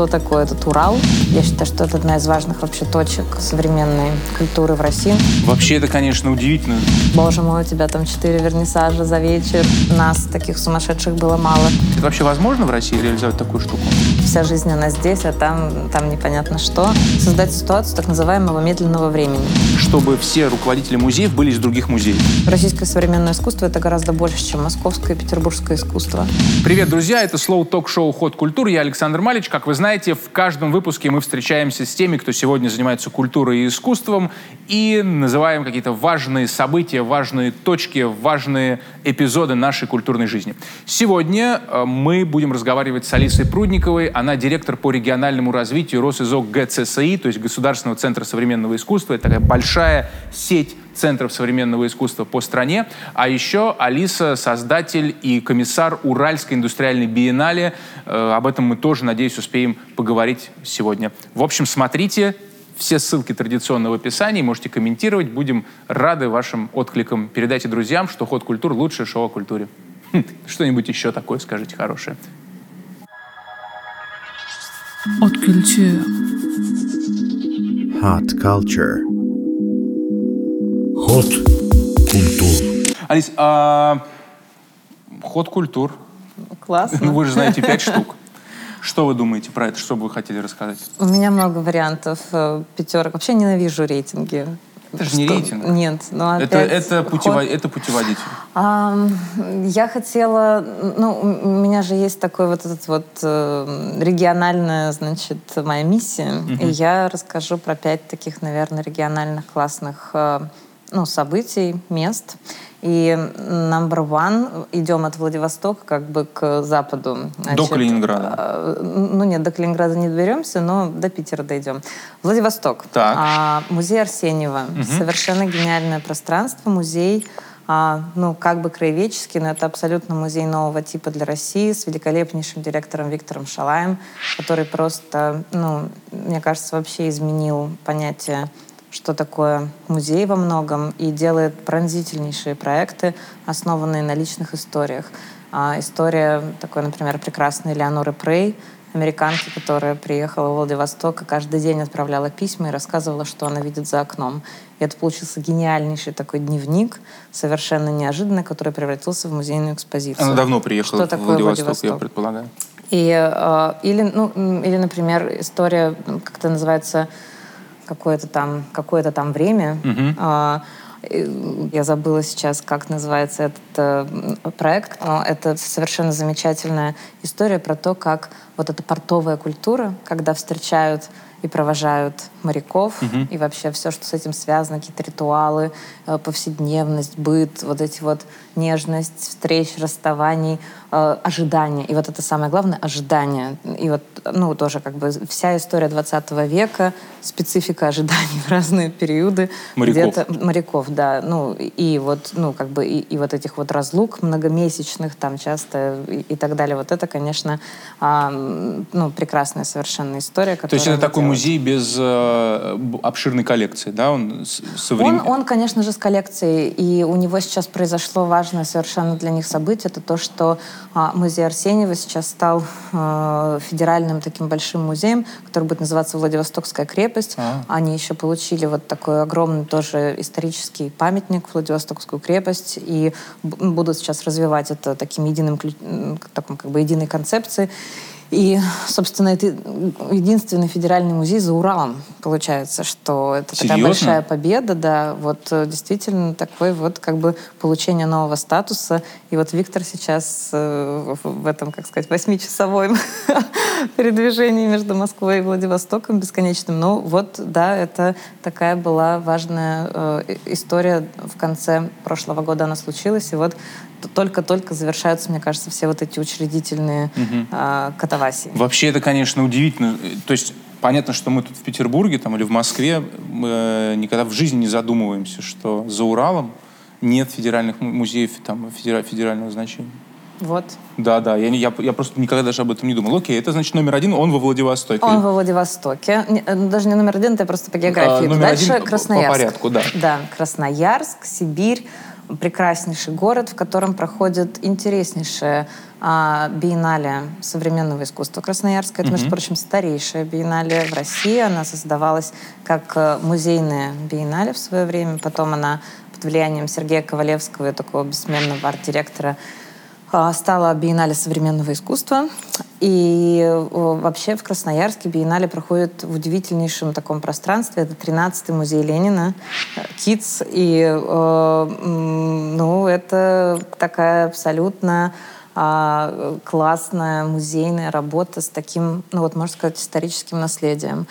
что такое этот Урал. Я считаю, что это одна из важных вообще точек современной культуры в России. Вообще это, конечно, удивительно. Боже мой, у тебя там четыре вернисажа за вечер. Нас, таких сумасшедших, было мало. Это вообще возможно в России реализовать такую штуку? Вся жизнь она здесь, а там, там непонятно что. Создать ситуацию так называемого медленного времени. Чтобы все руководители музеев были из других музеев. Российское современное искусство — это гораздо больше, чем московское и петербургское искусство. Привет, друзья! Это Slow Talk шоу «Ход культуры». Я Александр Малич. Как вы знаете, в каждом выпуске мы встречаемся с теми, кто сегодня занимается культурой и искусством, и называем какие-то важные события, важные точки, важные эпизоды нашей культурной жизни. Сегодня э, мы будем разговаривать с Алисой Прудниковой. Она директор по региональному развитию Росизок ГЦСИ, то есть Государственного центра современного искусства. Это такая большая сеть центров современного искусства по стране. А еще Алиса — создатель и комиссар Уральской индустриальной биеннале. Э, об этом мы тоже, надеюсь, успеем поговорить сегодня. В общем, смотрите, все ссылки традиционно в описании, можете комментировать. Будем рады вашим откликам. Передайте друзьям, что «Ход культур» — лучшее шоу о культуре. Хм, что-нибудь еще такое скажите хорошее. От культур. Hot culture. Ход культур. Алис, а, ход культур. Классно. Ну, вы же знаете пять штук. Что вы думаете про это? Что бы вы хотели рассказать? У меня много вариантов э, пятерок. Вообще ненавижу рейтинги. Это же не Что- рейтинг. Нет, но опять... Это, это, путево- ход- это путеводитель. Ам, я хотела, ну, у меня же есть такой вот этот вот э, региональная, значит, моя миссия, и я расскажу про пять таких, наверное, региональных классных, э, ну, событий, мест. И number one, идем от Владивостока как бы к западу. До Калининграда. э, Ну нет, до Калининграда не доберемся, но до Питера дойдем. Владивосток. Так. А, музей Арсеньева. Совершенно гениальное пространство. Музей, а, ну, как бы краеведческий, но это абсолютно музей нового типа для России с великолепнейшим директором Виктором Шалаем, который просто, ну, мне кажется, вообще изменил понятие что такое музей во многом, и делает пронзительнейшие проекты, основанные на личных историях. А, история такой, например, прекрасной Леоноры Прей, американки, которая приехала в Владивосток и каждый день отправляла письма и рассказывала, что она видит за окном. И это получился гениальнейший такой дневник, совершенно неожиданный, который превратился в музейную экспозицию. Она давно приехала Что в такое Владивосток, я Владивосток? предполагаю. И, э, или, ну, или, например, история, как это называется, какое-то там, какое-то там время. А, э, я забыла сейчас, как называется этот э, проект, но это совершенно замечательная история про то, как вот эта портовая культура, когда встречают и провожают моряков, и вообще все, что с этим связано, какие-то ритуалы, э, повседневность, быт, вот эти вот нежность, встреч, расставаний, э, ожидания. И вот это самое главное — ожидание. И вот, ну, тоже как бы вся история 20 века, специфика ожиданий в разные периоды. Моряков. Где-то- моряков, да. Ну, и вот, ну, как бы, и, и вот этих вот разлук многомесячных там часто и, и так далее. Вот это, конечно, м, ну, прекрасная совершенно история, То есть это такой делаете. музей без э, обширной коллекции, да? Он с- современ- Он, он, конечно же, с коллекцией, и у него сейчас произошло важное совершенно для них событие. Это то, что музей Арсеньева сейчас стал э, федеральным таким большим музеем, который будет называться Владивостокская крепость. А. Они еще получили вот такой огромный тоже исторический памятник Владивостокскую крепость и будут сейчас развивать это таким единым, таком как бы единой концепцией. И, собственно, это единственный федеральный музей за Уралом, получается, что это такая Серьезно? большая победа, да, вот э, действительно такое вот как бы получение нового статуса. И вот Виктор сейчас э, в этом, как сказать, восьмичасовом передвижении между Москвой и Владивостоком бесконечным. Ну вот, да, это такая была важная э, история. В конце прошлого года она случилась, и вот только-только завершаются, мне кажется, все вот эти учредительные катавасии. Вообще это, конечно, удивительно. То есть понятно, что мы тут в Петербурге там, или в Москве мы э, никогда в жизни не задумываемся, что за Уралом нет федеральных му- музеев там, федера- федерального значения. Вот. Да, да, я, я, я просто никогда даже об этом не думал. Окей, это значит номер один, он во Владивостоке. Он во Владивостоке. Не, э, Даже не номер один, это просто по географии. А, номер Дальше один Красноярск. по порядку, да. Да, Красноярск, Сибирь, прекраснейший город, в котором проходит интереснейшее а, биеннале современного искусства Красноярска. Это, между прочим, старейшая биеннале в России. Она создавалась как э, музейная биеннале в свое время. Потом она под влиянием Сергея Ковалевского и такого бессменного арт-директора стала биеннале современного искусства. И вообще в Красноярске биеннале проходит в удивительнейшем таком пространстве. Это 13-й музей Ленина, КИЦ. И э, ну, это такая абсолютно а, классная музейная работа с таким, ну вот можно сказать, историческим наследием.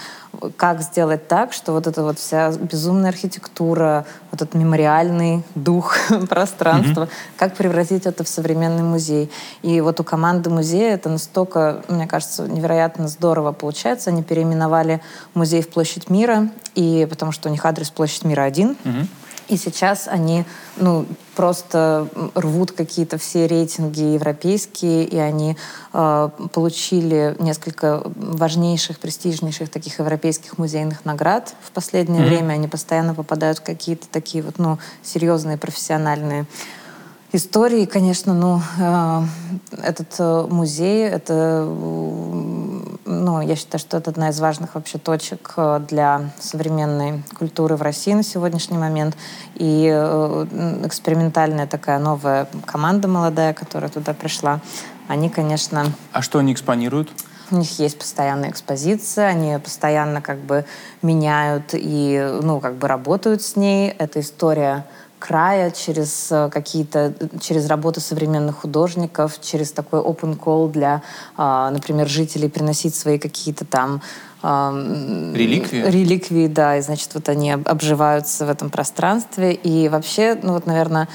Как сделать так, что вот эта вот вся безумная архитектура, вот этот мемориальный дух пространства, mm-hmm. как превратить это в современный музей. И вот у команды музея это настолько, мне кажется, невероятно здорово получается. Они переименовали музей в Площадь мира, и потому что у них адрес Площадь мира один. Mm-hmm. И сейчас они ну, просто рвут какие-то все рейтинги европейские, и они э, получили несколько важнейших, престижнейших таких европейских музейных наград в последнее mm-hmm. время. Они постоянно попадают в какие-то такие вот, ну, серьезные профессиональные истории, конечно, ну, э, этот э, музей, это, ну, я считаю, что это одна из важных вообще точек э, для современной культуры в России на сегодняшний момент. И экспериментальная такая новая команда молодая, которая туда пришла, они, конечно... А что они экспонируют? У них есть постоянная экспозиция, они постоянно как бы меняют и, ну, как бы работают с ней. Эта история края, через э, какие-то, через работу современных художников, через такой open call для, а, например, жителей приносить свои какие-то там Реликвии? Реликвии, да, и, значит, вот они обживаются в этом пространстве. И вообще, ну вот, наверное,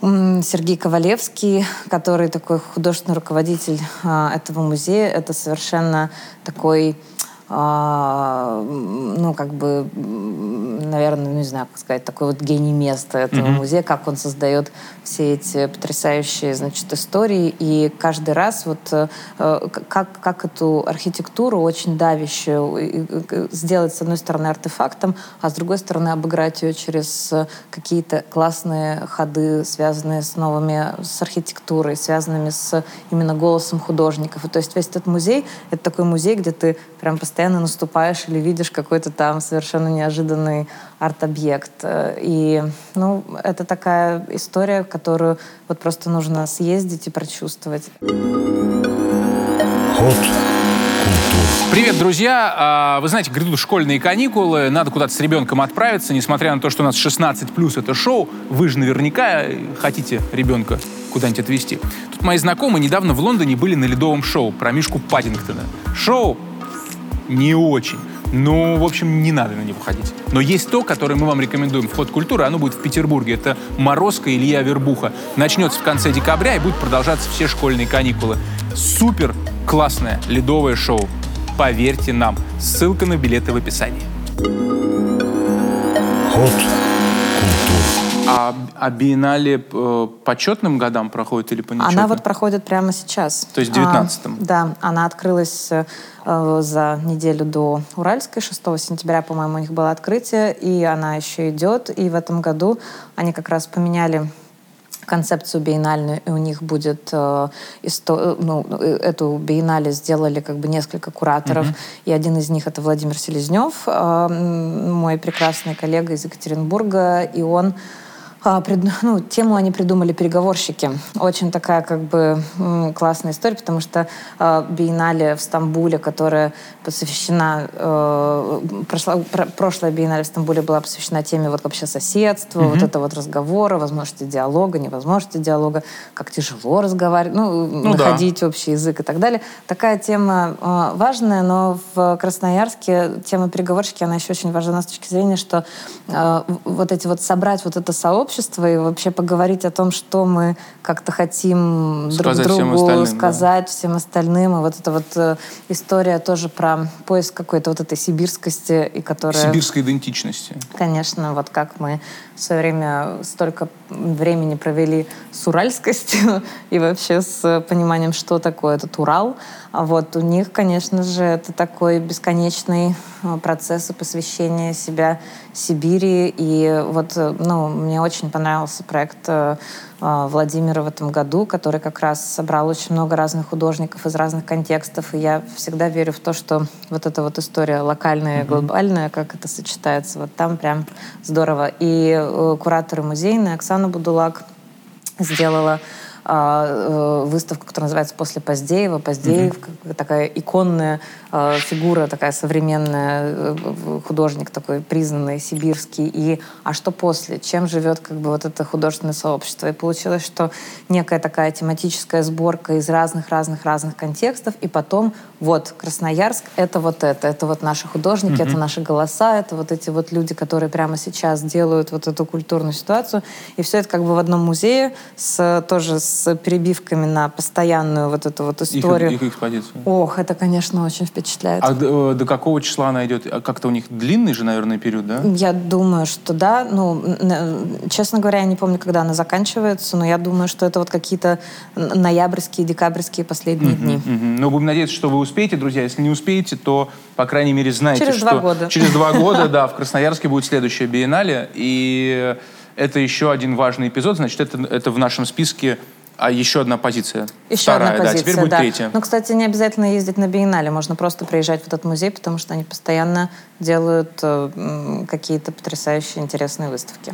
Сергей Ковалевский, который такой художественный руководитель а, этого музея, это совершенно такой ну, как бы, наверное, не знаю, как сказать, такой вот гений места этого mm-hmm. музея, как он создает все эти потрясающие, значит, истории. И каждый раз вот э, как, как эту архитектуру очень давящую сделать, с одной стороны, артефактом, а с другой стороны, обыграть ее через какие-то классные ходы, связанные с новыми, с архитектурой, связанными с именно голосом художников. И то есть весь этот музей — это такой музей, где ты прям постоянно наступаешь или видишь какой-то там совершенно неожиданный арт-объект. И, ну, это такая история, которую вот просто нужно съездить и прочувствовать. Ход Привет, друзья! А, вы знаете, грядут школьные каникулы, надо куда-то с ребенком отправиться, несмотря на то, что у нас 16 плюс это шоу, вы же наверняка хотите ребенка куда-нибудь отвезти. Тут мои знакомые недавно в Лондоне были на ледовом шоу про Мишку Паддингтона. Шоу не очень. Ну, в общем, не надо на него ходить. Но есть то, которое мы вам рекомендуем. Вход культуры, оно будет в Петербурге. Это «Морозко» Илья Вербуха. Начнется в конце декабря и будет продолжаться все школьные каникулы. Супер классное ледовое шоу. Поверьте нам. Ссылка на билеты в описании. Ход а, а биеннале э, по четным годам проходит или по нечетным? Она вот проходит прямо сейчас. То есть в 19-м? А, да, она открылась э, за неделю до Уральской, 6 сентября, по-моему, у них было открытие, и она еще идет. И в этом году они как раз поменяли концепцию биеннальную, и у них будет э, исто, ну, э, эту биеннале сделали как бы несколько кураторов, mm-hmm. и один из них это Владимир Селезнев, э, мой прекрасный коллега из Екатеринбурга, и он а, ну, тему они придумали переговорщики. Очень такая как бы классная история, потому что э, биеннале в Стамбуле, которая посвящена, э, прошла, про, прошлая биеннале в Стамбуле была посвящена теме вот вообще соседства, mm-hmm. вот это вот разговора, возможности диалога, невозможности диалога, как тяжело разговаривать, ну, ну находить да. общий язык и так далее. Такая тема э, важная, но в Красноярске тема переговорщики, она еще очень важна с точки зрения, что э, вот эти вот собрать вот это сообщество, общества и вообще поговорить о том, что мы как-то хотим сказать друг другу всем сказать да. всем остальным. И вот эта вот э, история тоже про поиск какой-то вот этой сибирскости, и которая... Сибирской идентичности. Конечно, вот как мы в свое время столько времени провели с уральскостью и вообще с пониманием, что такое этот Урал. А вот у них, конечно же, это такой бесконечный э, процесс и посвящение себя Сибири. И вот, э, ну, мне очень понравился проект э, Владимира в этом году, который как раз собрал очень много разных художников из разных контекстов. И я всегда верю в то, что вот эта вот история локальная и глобальная, как это сочетается, вот там прям здорово. И кураторы музейные Оксана Будулак сделала а, э, выставку, которая называется «После Поздеева». Поздеев mm-hmm. такая иконная э, фигура, такая современная, э, художник такой признанный, сибирский. И «А что после? Чем живет как бы вот это художественное сообщество?» И получилось, что некая такая тематическая сборка из разных-разных-разных контекстов, и потом вот Красноярск — это вот это, это вот наши художники, mm-hmm. это наши голоса, это вот эти вот люди, которые прямо сейчас делают вот эту культурную ситуацию. И все это как бы в одном музее с тоже с с перебивками на постоянную вот эту вот историю. Их, их экспозицию. Ох, это, конечно, очень впечатляет. А до, э, до какого числа она идет? А как-то у них длинный же, наверное, период, да? Я думаю, что да. Ну, честно говоря, я не помню, когда она заканчивается, но я думаю, что это вот какие-то ноябрьские, декабрьские последние дни. Uh-huh. Ну, будем надеяться, что вы успеете, друзья. Если не успеете, то, по крайней мере, знаете, через что... Через два года. Через два года, да, в Красноярске будет следующая биеннале. И это еще один важный эпизод. Значит, это, это в нашем списке а еще одна позиция. Еще Вторая, одна позиция, да. Теперь будет да. третья. Ну, кстати, не обязательно ездить на биеннале. Можно просто приезжать в этот музей, потому что они постоянно делают э, какие-то потрясающие интересные выставки.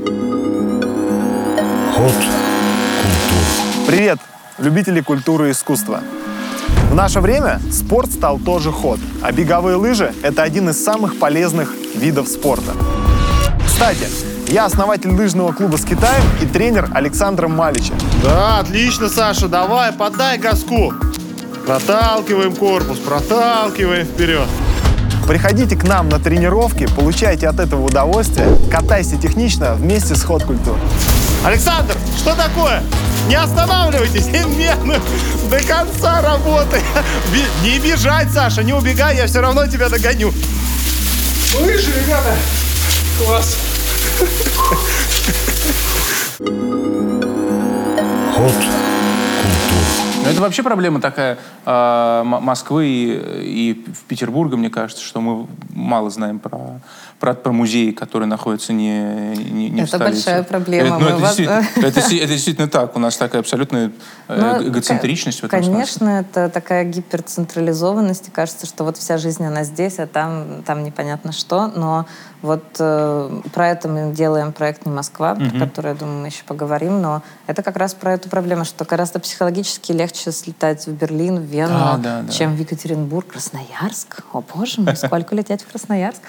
Ход культур. Привет, любители культуры и искусства. В наше время спорт стал тоже ход, а беговые лыжи – это один из самых полезных видов спорта. Кстати, я основатель лыжного клуба с Китаем и тренер Александр Малича. Да, отлично, Саша, давай, подай газку. Проталкиваем корпус, проталкиваем вперед. Приходите к нам на тренировки, получайте от этого удовольствие, катайся технично вместе с ход культур. Александр, что такое? Не останавливайтесь, медленно, до конца работы. Не бежать, Саша, не убегай, я все равно тебя догоню. Лыжи, ребята, класс. Ход культур. Но это вообще проблема такая э, Москвы и, и Петербурга, мне кажется, что мы мало знаем про, про, про музеи, которые находятся не, не, не это в столице. большая проблема. Это, ну, это, вас... действительно, это, это действительно так. У нас такая абсолютная э, ну, эгоцентричность в этом Конечно, смысле. это такая гиперцентрализованность. И кажется, что вот вся жизнь, она здесь, а там, там непонятно что. Но вот э, про это мы делаем проект «Не Москва», угу. про который, я думаю, мы еще поговорим. Но это как раз про эту проблему, что гораздо психологически легче слетать в Берлин, в Вену, да, да, да. чем в Екатеринбург, Красноярск. О, боже мой, сколько лететь в Красноярск?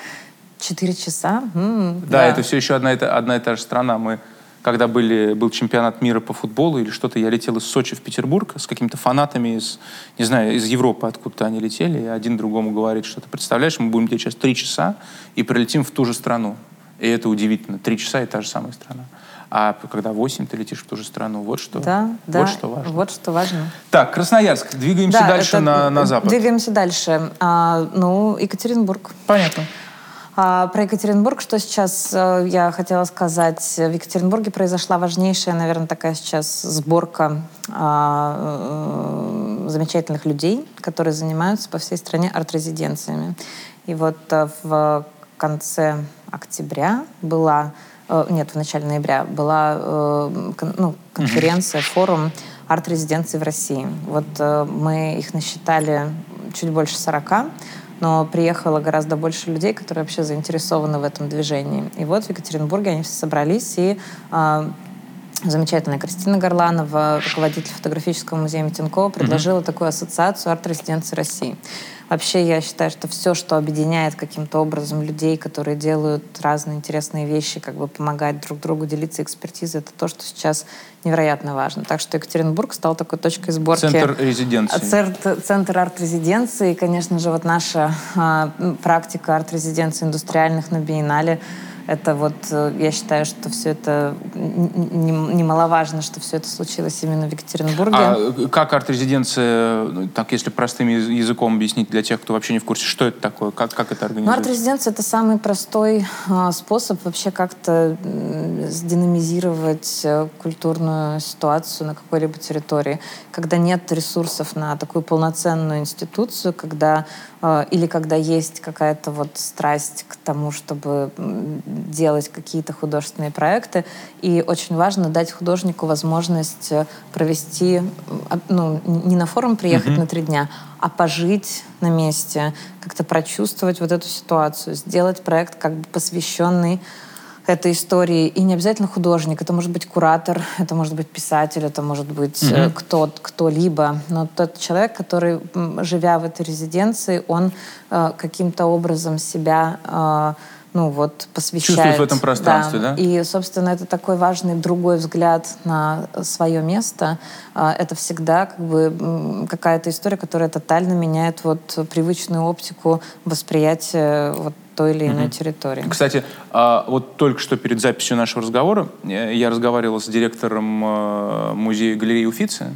Четыре часа? М-м, да, да, это все еще одна, это, одна и та же страна. Мы когда были, был чемпионат мира по футболу или что-то, я летел из Сочи в Петербург с какими-то фанатами из, не знаю, из Европы, откуда-то они летели, и один другому говорит, что ты представляешь, мы будем лететь сейчас три часа и прилетим в ту же страну. И это удивительно. Три часа и та же самая страна. А когда 8, ты летишь в ту же страну. Вот что, да, вот да, что важно. Вот что важно. Так, Красноярск. Двигаемся да, дальше на, на запад. Двигаемся дальше. А, ну, Екатеринбург. Понятно. А, про Екатеринбург, что сейчас э, я хотела сказать. В Екатеринбурге произошла важнейшая, наверное, такая сейчас сборка а, э, замечательных людей, которые занимаются по всей стране арт-резиденциями. И вот э, в конце октября была, нет, в начале ноября была ну, конференция, форум арт-резиденций в России. Вот мы их насчитали чуть больше 40 но приехало гораздо больше людей, которые вообще заинтересованы в этом движении. И вот в Екатеринбурге они все собрались, и э, замечательная Кристина Горланова, руководитель фотографического музея Митенкова, предложила mm-hmm. такую ассоциацию арт-резиденции России. Вообще, я считаю, что все, что объединяет каким-то образом людей, которые делают разные интересные вещи, как бы помогать друг другу, делиться экспертизой, это то, что сейчас невероятно важно. Так что Екатеринбург стал такой точкой сборки. Центр резиденции. Центр, центр арт-резиденции. И, конечно же, вот наша а, практика арт-резиденции индустриальных на Биеннале это вот, э, я считаю, что все это немаловажно, что все это случилось именно в Екатеринбурге. А как арт-резиденция, ну, так если простым яз- языком объяснить для тех, кто вообще не в курсе, что это такое, как, как это Ну, организуется? арт-резиденция — это самый простой а, способ вообще как-то сдинамизировать э, культурную ситуацию на какой-либо территории. Когда нет ресурсов на такую полноценную институцию, когда э, или когда есть какая-то вот страсть к тому, чтобы делать какие-то художественные проекты. И очень важно дать художнику возможность э, провести, а, ну, не на форум приехать на три дня, а пожить на месте, как-то прочувствовать вот эту ситуацию, сделать проект как бы посвященный этой истории. И не обязательно художник, это может быть куратор, это может быть писатель, это может быть э, кто, кто-либо. Но тот человек, который, живя в этой резиденции, он э, каким-то образом себя э, ну вот посвящает. Чувствует в этом пространстве, да? И, собственно, это такой важный другой взгляд на свое место. А, Это всегда как бы какая-то история, которая тотально меняет вот привычную оптику восприятия вот той или иной территории. Кстати, а, вот только что перед записью нашего разговора э, я разговаривал с директором э, музея галереи Уфицы,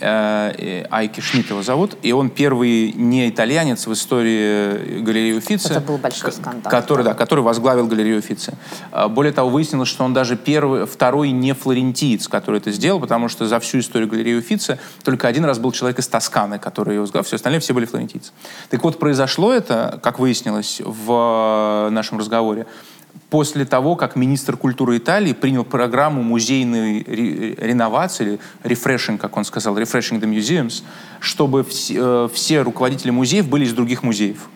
Айки Шмидт его зовут, и он первый не итальянец в истории галереи Уфицы. Это был большой скандал. Который, да, который возглавил галерею Уфицы. А, Более того, выяснилось, что он даже первый, второй не флорентиец, который это сделал, потому что за всю историю галереи Уфицы только один раз был человек из Тосканы, который ее возглавил, все остальные все были флорентийцы. Так вот, произошло это, как выяснилось в э, нашем разговоре, после того, как министр культуры Италии принял программу музейной ре- реновации, или refreshing, как он сказал, refreshing the museums, чтобы вс- э, все руководители музеев были из других музеев.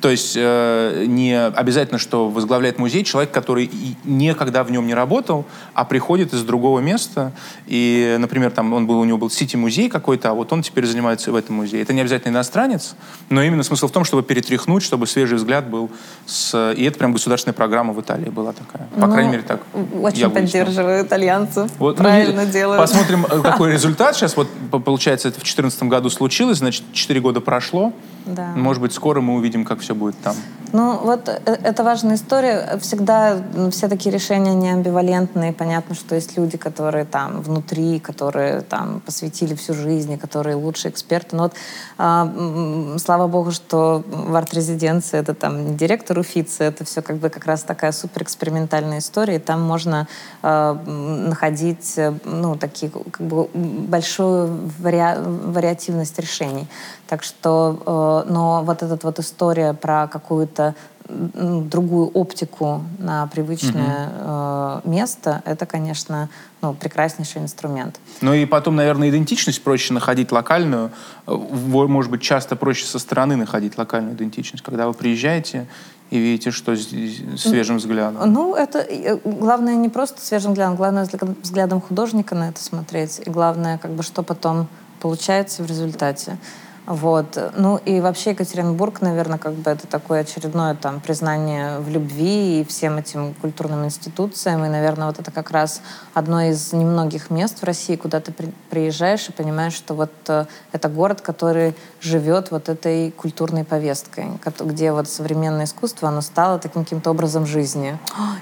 То есть э, не обязательно, что возглавляет музей человек, который никогда в нем не работал, а приходит из другого места. И, например, там он был, у него был сити-музей какой-то, а вот он теперь занимается в этом музее. Это не обязательно иностранец, но именно смысл в том, чтобы перетряхнуть, чтобы свежий взгляд был. С... И это прям государственная программа в Италии была такая. По Ну, крайней мере, так Очень я поддерживаю итальянцев. Вот, ну, Правильно и делают. Посмотрим, э, какой результат сейчас. Вот, по- получается, это в 2014 году случилось, значит, 4 года прошло. Да. Может быть, скоро мы увидим, как все будет там. Ну, вот э, это важная история. Всегда м, все такие решения не амбивалентные. Понятно, что есть люди, которые там внутри, которые там посвятили всю жизнь, и которые лучшие эксперты. Но вот м, слава богу, что в арт-резиденции это там не директор Уфицы, это все как бы как раз такая суперэкспериментальная история. И там можно а, м, находить э, ну, такие как бы большую вариа- вариативность решений. Так что, э, но вот эта вот история про какую-то другую оптику на привычное э, место, это, конечно, ну, прекраснейший инструмент. Ну и потом, наверное, идентичность проще находить локальную. Может быть, часто проще со стороны находить локальную идентичность, когда вы приезжаете и видите, что здесь свежим взглядом. Ну, это э, главное не просто свежим взглядом, главное взгля- взглядом художника на это смотреть. И главное, как бы, что потом получается в результате. Вот. Ну и вообще Екатеринбург, наверное, как бы это такое очередное там признание в любви и всем этим культурным институциям. И, наверное, вот это как раз одно из немногих мест в России, куда ты при- приезжаешь и понимаешь, что вот э, это город, который живет вот этой культурной повесткой, где вот современное искусство, оно стало таким каким-то образом жизни.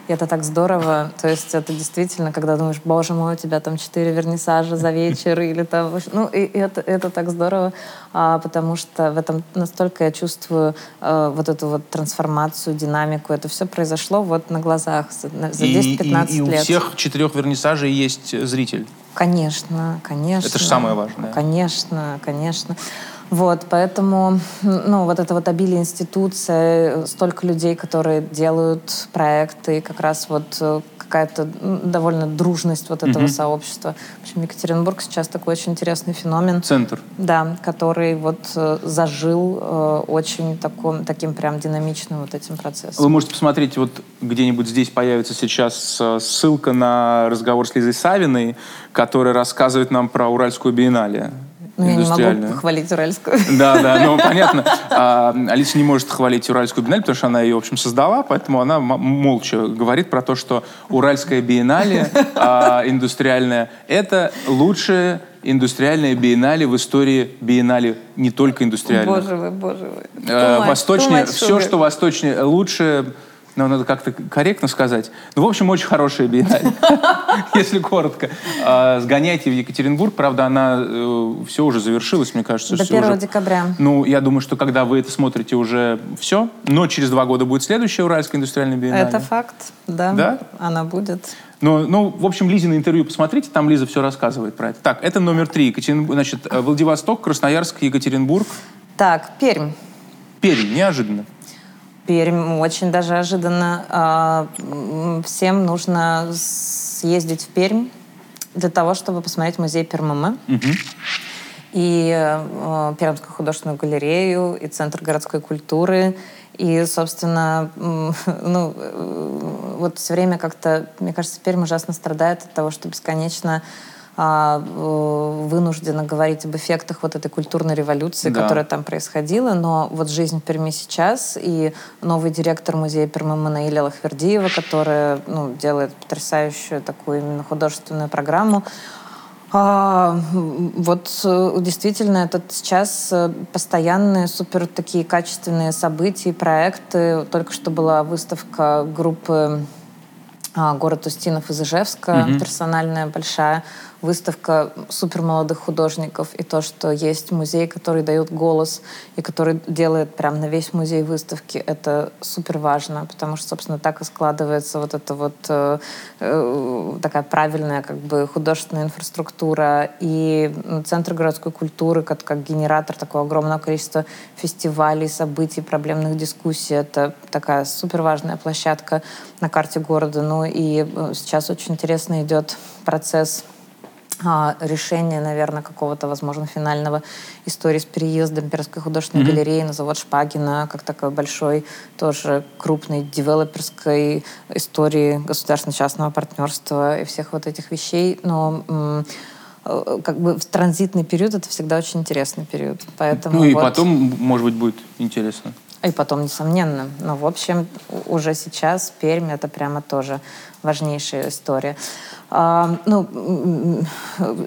И это так здорово. То есть это действительно, когда думаешь, боже мой, у тебя там четыре вернисажа за вечер или там... Ну, и это, это так здорово, потому что в этом настолько я чувствую э, вот эту вот трансформацию, динамику. Это все произошло вот на глазах за, на- за И, 10-15 и- и у лет. всех четырех вернисажей есть зритель. Конечно, конечно. Это ж самое важное. Конечно, конечно. Вот, поэтому, ну, вот это вот обилие институций, столько людей, которые делают проекты, как раз вот э, какая-то довольно дружность вот этого сообщества. В общем, Екатеринбург сейчас такой очень интересный феномен. Центр. Да, который вот э, зажил э, очень таком, таким прям динамичным вот этим процессом. Вы можете посмотреть, вот где-нибудь здесь появится сейчас э, ссылка на разговор с Лизой Савиной, которая рассказывает нам про Уральскую биеннале. Ну, я не могу похвалить Уральскую. Да, да, ну понятно. А, Алиса не может хвалить Уральскую биеннале, потому что она ее, в общем, создала, поэтому она молча говорит про то, что Уральская биеннале а, индустриальная — это лучшая индустриальная биеннале в истории биеннале не только индустриальных. Боже мой, боже мой. Э, восточнее, все, что восточнее, лучше Но надо как-то корректно сказать. Ну, в общем, очень хорошая биеннале, если коротко. А, Сгоняйте в Екатеринбург. Правда, она все уже завершилась, мне кажется. До всё 1 уже- декабря. Ну, я думаю, что когда вы это смотрите, уже все. Но через два года будет следующая Уральская индустриальная биеннале. Это факт, да. Да? Она будет. Ну, ну, в общем, Лизина интервью посмотрите, там Лиза все рассказывает про это. Так, это номер три. Екатеринбург, значит, э, Владивосток, Красноярск, Екатеринбург, Так, Пермь. Пермь. Неожиданно. Пермь очень даже ожиданно. А, Всем нужно съездить в Пермь для того, чтобы посмотреть музей Пермыма. И э, Пермскую художественную галерею, и Центр городской культуры. И, собственно, ну, э, вот все время как-то, мне кажется, Пермь ужасно страдает от того, что бесконечно вынуждена говорить об эффектах вот этой культурной революции, Да. которая там происходила, но вот жизнь в Перми сейчас и новый директор музея Пермы Наиля Лахвердиева, которая ну, делает потрясающую такую именно художественную программу, а, вот э, действительно это сейчас э, постоянные супер такие качественные события, и проекты. Только что была выставка группы а, город Устинов из Ижевска, персональная большая выставка супер молодых художников и то, что есть музей, который дает голос и который делает прям на весь музей выставки, это супер важно, потому что, собственно, так и складывается вот эта вот э, э, такая правильная как бы художественная инфраструктура и м, Центр городской культуры как, как генератор такого огромного количества фестивалей, событий, проблемных дискуссий. Это такая супер важная площадка на карте города. Ну и э, сейчас очень интересно идет процесс а, решения, наверное, какого-то, возможно, финального истории с переездом Пермской художественной галереи на завод Шпагина, как такой большой, тоже крупной девелоперской истории государственно-частного партнерства и всех вот этих вещей. Но э, как бы в транзитный период это всегда очень интересный период. Поэтому Ну и вот- потом, может быть, будет интересно. и потом, несомненно. Но, в общем, уже сейчас Пермь — это прямо тоже важнейшая история. А, ну,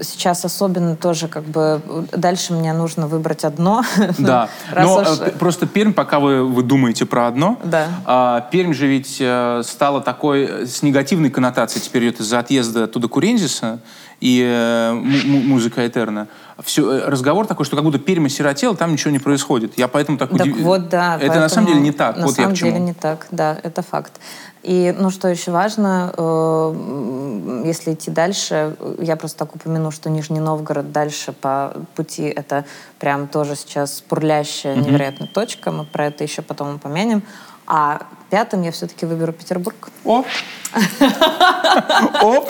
сейчас особенно тоже как бы... Дальше мне нужно выбрать одно. Да. Но уж- э, просто Пермь, пока вы, вы думаете про одно, Да. а, Пермь же ведь э, стала такой э, с негативной коннотацией теперь идет из-за отъезда оттуда Курензиса и э, му- му- музыка Этерна. Все, разговор такой, что как будто Пермь осиротела, там ничего не происходит. Я поэтому так, Так удив- вот, да. Это на поэтому самом деле не так. На вот я самом к чему. деле не так, да, это факт. И, ну, что еще важно, э, если идти дальше, я просто так упомяну, что Нижний Новгород дальше по пути это прям тоже сейчас бурлящая невероятная точка, мы про это еще потом упомянем. А пятым я все-таки выберу Петербург. Оп! Оп!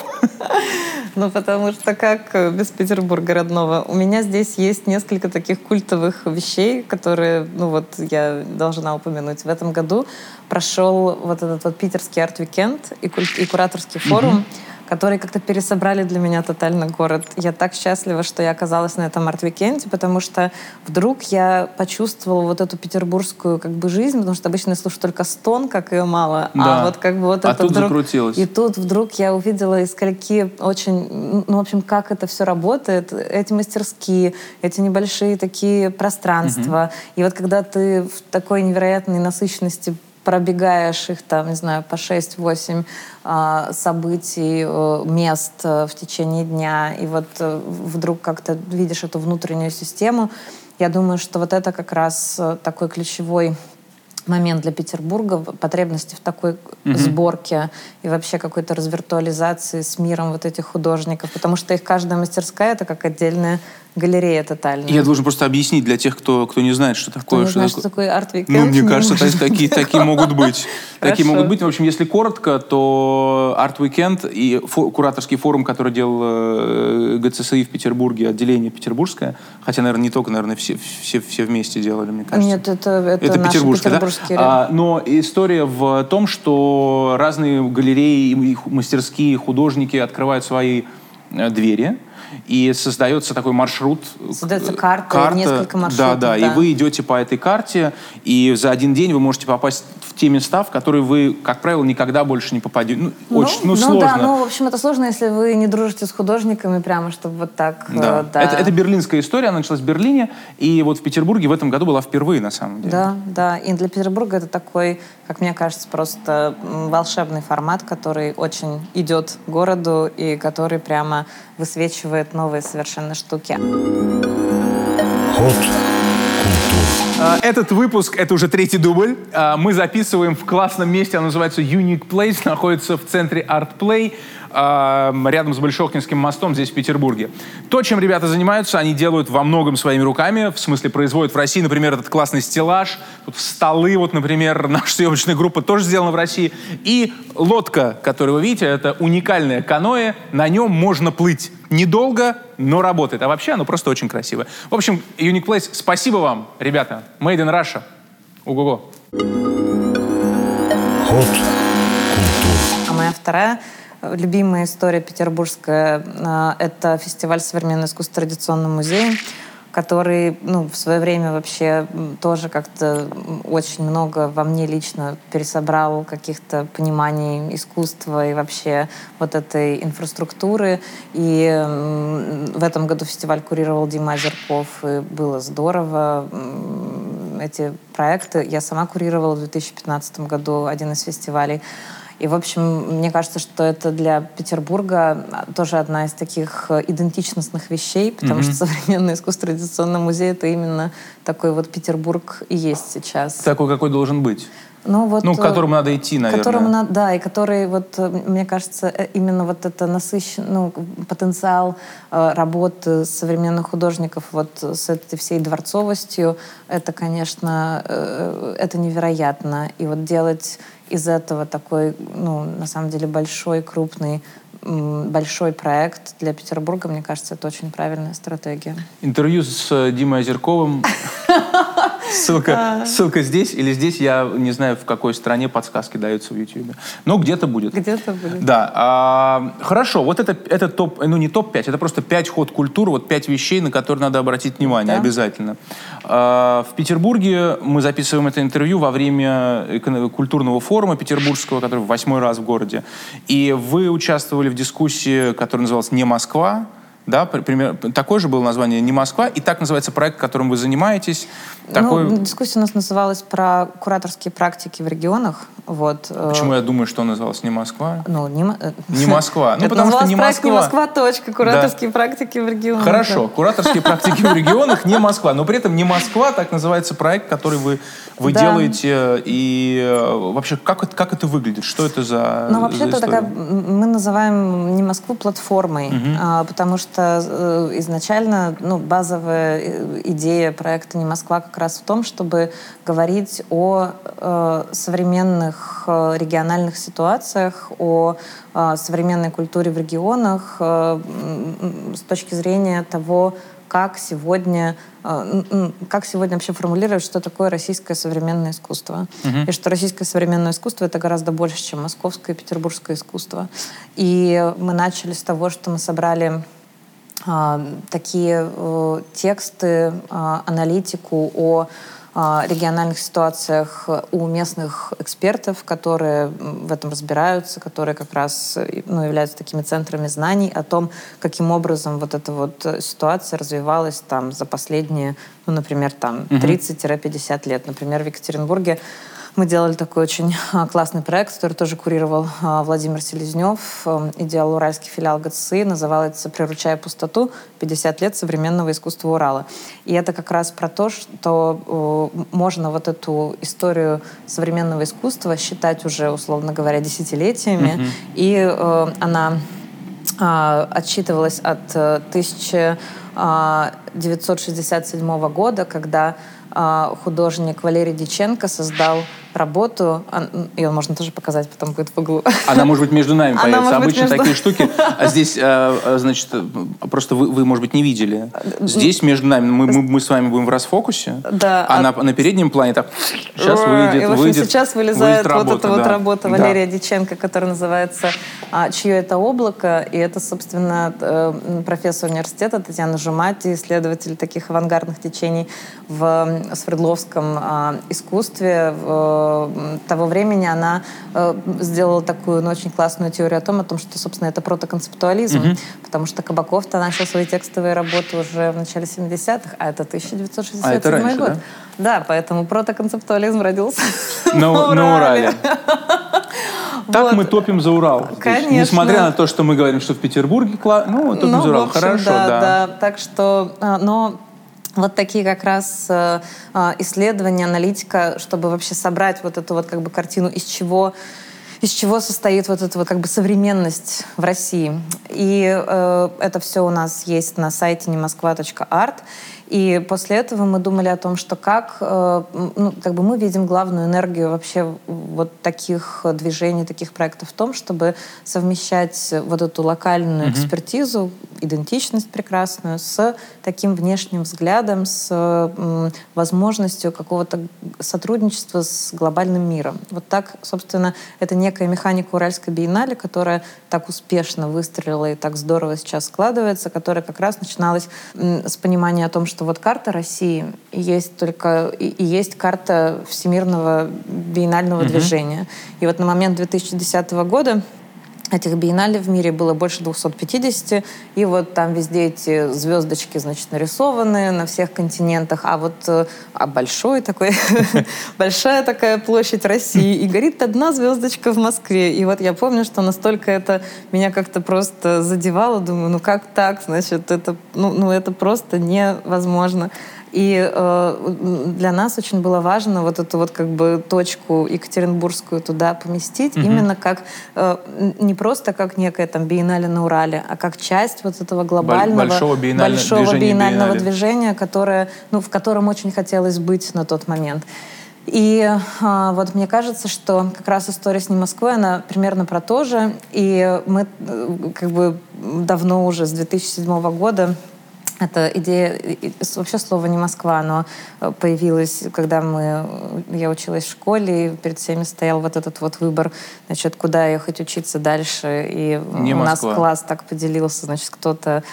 Ну, потому что как без Петербурга родного? У меня здесь есть несколько таких культовых вещей, которые, ну вот, я должна упомянуть. В этом году прошел вот этот вот питерский Art Weekend и, куль- и кураторский форум, которые как-то пересобрали для меня тотально город. Я так счастлива, что я оказалась на этом Art Weekend е, потому что вдруг я почувствовала вот эту петербургскую как бы жизнь, потому что обычно я слушаю только стон, как ее мало, Да. а вот как бы вот А это тут вдруг... закрутилось. И тут вдруг я увидела, из скольки очень, ну, в общем, как это все работает. Эти мастерские, эти небольшие такие пространства. И вот когда ты в такой невероятной насыщенности пробегаешь их там, не знаю, по 6-8 а, событий, э, мест э, в течение дня, и вот э, вдруг как-то видишь эту внутреннюю систему, я думаю, что вот это как раз э, такой ключевой момент для Петербурга, потребности в такой сборке и вообще какой-то развиртуализации с миром вот этих художников, потому что их каждая мастерская — это как отдельная галерея тотальная. Я должен просто объяснить для тех, кто, кто не знает, что Кто такое. не что знает, такое- что такое Art Weekend? Ну, мне не кажется, такие, такие могут быть. Такие могут быть. В общем, если коротко, то Art Weekend и кураторский форум, который делал э, ГЦСИ в Петербурге, отделение петербургское, хотя, наверное, не только, наверное, все, все, все вместе делали, мне кажется. Нет, это, это, Это петербургское, да? А, но история в том, что разные галереи, и мастерские, художники открывают свои э, двери. И создается такой маршрут. Создается карта, несколько маршрутов, Да, да, да. и вы идете по этой карте, и за один день вы можете попасть в те места, в которые вы, как правило, никогда больше не попадете. Ну, очень, ну, ну сложно. да, ну, в общем, это сложно, если вы не дружите с художниками, прямо, чтобы вот так... Да. э, да. Это, это берлинская история, она началась в Берлине, и вот в Петербурге в этом году была впервые, на самом деле. Да, да. И для Петербурга это такой, как мне кажется, просто волшебный формат, который очень идет городу и который прямо высвечивает новые совершенно штуки. Ход. А, Этот выпуск, это уже третий дубль. А, Мы записываем в классном месте, оно называется Unique Place, находится в центре Art Play, а, рядом с Большохтинским мостом здесь, в Петербурге. То, чем ребята занимаются, они делают во многом своими руками, в смысле производят в России, например, этот классный стеллаж, тут столы, вот, например, наша съемочная группа тоже сделана в России, и лодка, которую вы видите, это уникальное каноэ, на нем можно плыть. Недолго, но работает. А вообще оно просто очень красивое. В общем, Unique Place, спасибо вам, ребята. Made in Russia. Ого-го. А моя вторая э, любимая история петербургская э, — это фестиваль современного искусства «Традиционный музей», который ну, в свое время вообще тоже как-то очень много во мне лично пересобрал каких-то пониманий искусства и вообще вот этой инфраструктуры. И в этом году фестиваль курировал Дима Озерков, и было здорово. Эти проекты я сама курировала в 2015 году один из фестивалей. И, в общем, мне кажется, что это для Петербурга тоже одна из таких э, идентичностных вещей, потому что современное искусство традиционного музея это именно такой вот Петербург и есть сейчас. Такой, какой должен быть. Ну, вот, Ну, к э, которому надо идти, наверное. Которому надо, да, и который, вот, э, мне кажется, именно вот это насыщен, ну, потенциал э, работы современных художников вот с этой всей дворцовостью, это, конечно, э, это невероятно. И вот делать из этого такой, ну, на самом деле, большой, крупный, большой проект для Петербурга, мне кажется, это очень правильная стратегия. Интервью с э, Димой Озерковым. Ссылка, ссылка здесь или здесь, я не знаю, в какой стране подсказки даются в YouTube. Но где-то будет. Где-то будет. Да. а, хорошо, вот это, это топ, ну не топ-5, это просто 5 ход культуры, вот 5 вещей, на которые надо обратить внимание Да. обязательно. А, в Петербурге мы записываем это интервью во время культурного форума петербургского, который в восьмой раз в городе. И вы участвовали в дискуссии, которая называлась «Не Москва», да, при- пример, такое же было название «Не Москва», и так называется проект, которым вы занимаетесь. Такой... Ну, дискуссия у нас называлась про кураторские практики в регионах. Вот. э, Почему я думаю, что он назывался «Не Москва»? Ну, не, э, Не Москва. Ну, потому что не проект «Не Москва. Москва. Точка. Кураторские практики в регионах. Хорошо, кураторские практики в регионах не Москва, но при этом не Москва, так называется проект, который вы, вы Да. делаете. И э, вообще, как это, как это выглядит? Что это за Ну, вообще, это такая, мы называем не Москву платформой, а, потому что э, изначально ну, базовая э, идея проекта «Не Москва» как раз в том, чтобы говорить о э, современных э, региональных ситуациях, о э, современной культуре в регионах э, с точки зрения того, как сегодня, э, как сегодня вообще формулировать, что такое российское современное искусство. И что российское современное искусство — это гораздо больше, чем московское и петербургское искусство. И мы начали с того, что мы собрали а, такие э, тексты, а, аналитику о региональных ситуациях у местных экспертов, которые в этом разбираются, которые как раз э, ну, являются такими центрами знаний о том, каким образом вот эта вот э, ситуация развивалась там за последние, ну, например, там 30-50 лет. Например, в Екатеринбурге мы делали такой очень а, классный проект, который тоже курировал а, Владимир Селезнев э, и делал уральский филиал ГЦИ. Называется «Приручая пустоту. 50 лет современного искусства Урала». И это как раз про то, что э, можно вот эту историю современного искусства считать уже, условно говоря, десятилетиями. И э, она а, отсчитывалась от э, 1967 года, когда художник Валерий Диченко создал работу. Он- Ее можно тоже показать, потом будет в углу. Она, может быть, между нами Она появится. Обычно между- такие штуки. А здесь, э, э, значит, э, просто вы, вы, может быть, не видели. Здесь между нами, мы, мы, мы с вами будем в расфокусе. Да, А, а- на, на переднем плане так, сейчас выйдет, И, в общем, выйдет, сейчас вылезает выйдет вот эта вот да. работа Да. Валерия Диченко, которая называется а, «Чье это облако?». И это, собственно, э, профессор университета Татьяна Жумати, исследователь таких авангардных течений в Свердловском а, искусстве. М, того времени она э, сделала такую ну, очень классную теорию о том, о том, что, собственно, это протоконцептуализм. Потому что Кабаков-то начал свои текстовые работы уже в начале 70-х, а это 1967 А это раньше, год. да? Да, поэтому протоконцептуализм родился На, на Урале. Так Вот. мы топим за Урал. Конечно. Несмотря на то, что мы говорим, что в Петербурге, кла- ну, топим Ну, за Урал. общем, Хорошо, да, да. да. Так что, а, но вот такие как раз э, а, исследования, аналитика, чтобы вообще собрать вот эту вот как бы картину, из чего из чего состоит вот эта вот как бы современность в России. И э, это все у нас есть на сайте немосква.арт. И после этого мы думали о том, что как, э, ну, как бы мы видим главную энергию вообще вот таких движений, таких проектов в том, чтобы совмещать вот эту локальную экспертизу, идентичность прекрасную с таким внешним взглядом, с возможностью какого-то сотрудничества с глобальным миром. Вот так, собственно, это некая механика Уральской биеннале, которая так успешно выстрелила и так здорово сейчас складывается, которая как раз начиналась с понимания о том, что вот карта России есть только и, и есть карта всемирного биеннального движения. И вот на момент 2010 года Этих биеннале в мире было больше 250, и вот там везде эти звездочки, значит, нарисованы на всех континентах, а вот э, а большой такой, большая такая площадь России, и горит одна звездочка в Москве. И вот я помню, что настолько это меня как-то просто задевало, думаю, ну как так, значит, это, ну, ну это просто невозможно. И э, для нас очень было важно вот эту вот как бы точку екатеринбургскую туда поместить, именно как э, не просто как некая там биеннале на Урале, а как часть вот этого глобального большого биеннале- большого движения биеннального биеннале. движения, которое, ну, в котором очень хотелось быть на тот момент. И а, вот мне кажется, что как раз история с «Не Москвой», она примерно про то же. И мы э, как бы давно уже, с 2007 года, эта идея, вообще слово не Москва, оно э, появилось, когда мы, э, я училась в школе, и перед всеми стоял вот этот вот выбор, значит, куда ехать учиться дальше. И Не у нас класс так поделился, значит, кто-то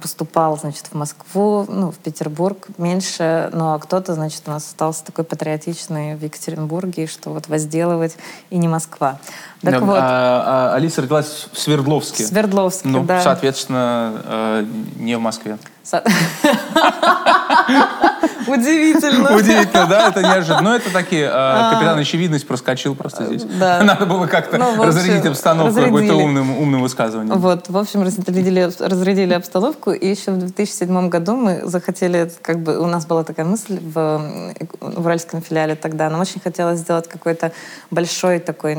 поступал, значит, в Москву, ну, в Петербург меньше, ну, а кто-то, значит, у нас остался такой патриотичный в Екатеринбурге, что вот возделывать и не Москва. Так Да, вот, а- а Алиса родилась в Свердловске. в Свердловске, Ну, да. соответственно, э, не в Москве. Со- Удивительно. Удивительно, да? Это неожиданно. Но это такие... э, Капитан Очевидность проскочил просто здесь. А. Надо было как-то Ну, разрядить обстановку какой-то умным, высказыванием. Вот, в общем, разрядили, обстановку, и еще в 2007 году мы захотели, как бы, у нас была такая мысль в, Уральском филиале тогда, нам очень хотелось сделать какой-то большой такой,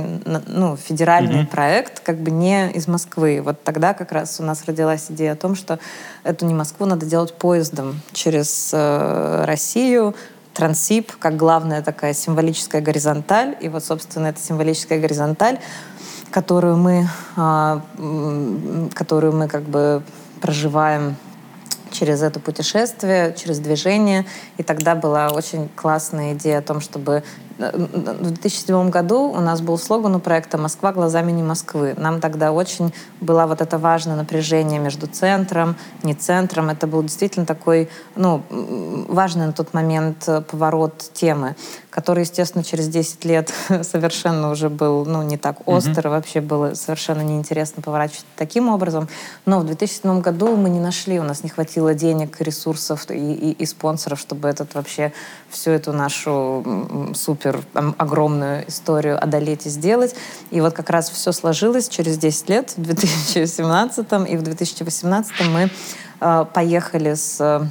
ну, федеральный проект, как бы не из Москвы. Вот тогда как раз у нас родилась идея о том, что эту не Москву надо делать поездом через э, Россию, Трансип, как главная такая символическая горизонталь. И вот, собственно, эта символическая горизонталь которую мы, а, которую мы как бы проживаем через это путешествие, через движение. И тогда была очень классная идея о том, чтобы в 2007 году у нас был слоган у проекта «Москва глазами не Москвы». Нам тогда очень было вот это важное напряжение между центром, не центром. Это был действительно такой, ну, важный на тот момент э, поворот темы, который, естественно, через 10 лет совершенно уже был, ну, не так остр, и вообще было совершенно неинтересно поворачивать таким образом. Но в 2007 году мы не нашли, у нас не хватило денег, ресурсов и, и- и спонсоров, чтобы этот вообще всю эту нашу м, супер ом- огромную историю одолеть и сделать. И вот как раз все сложилось через 10 лет, в 2017 и в 2018 мы э, поехали с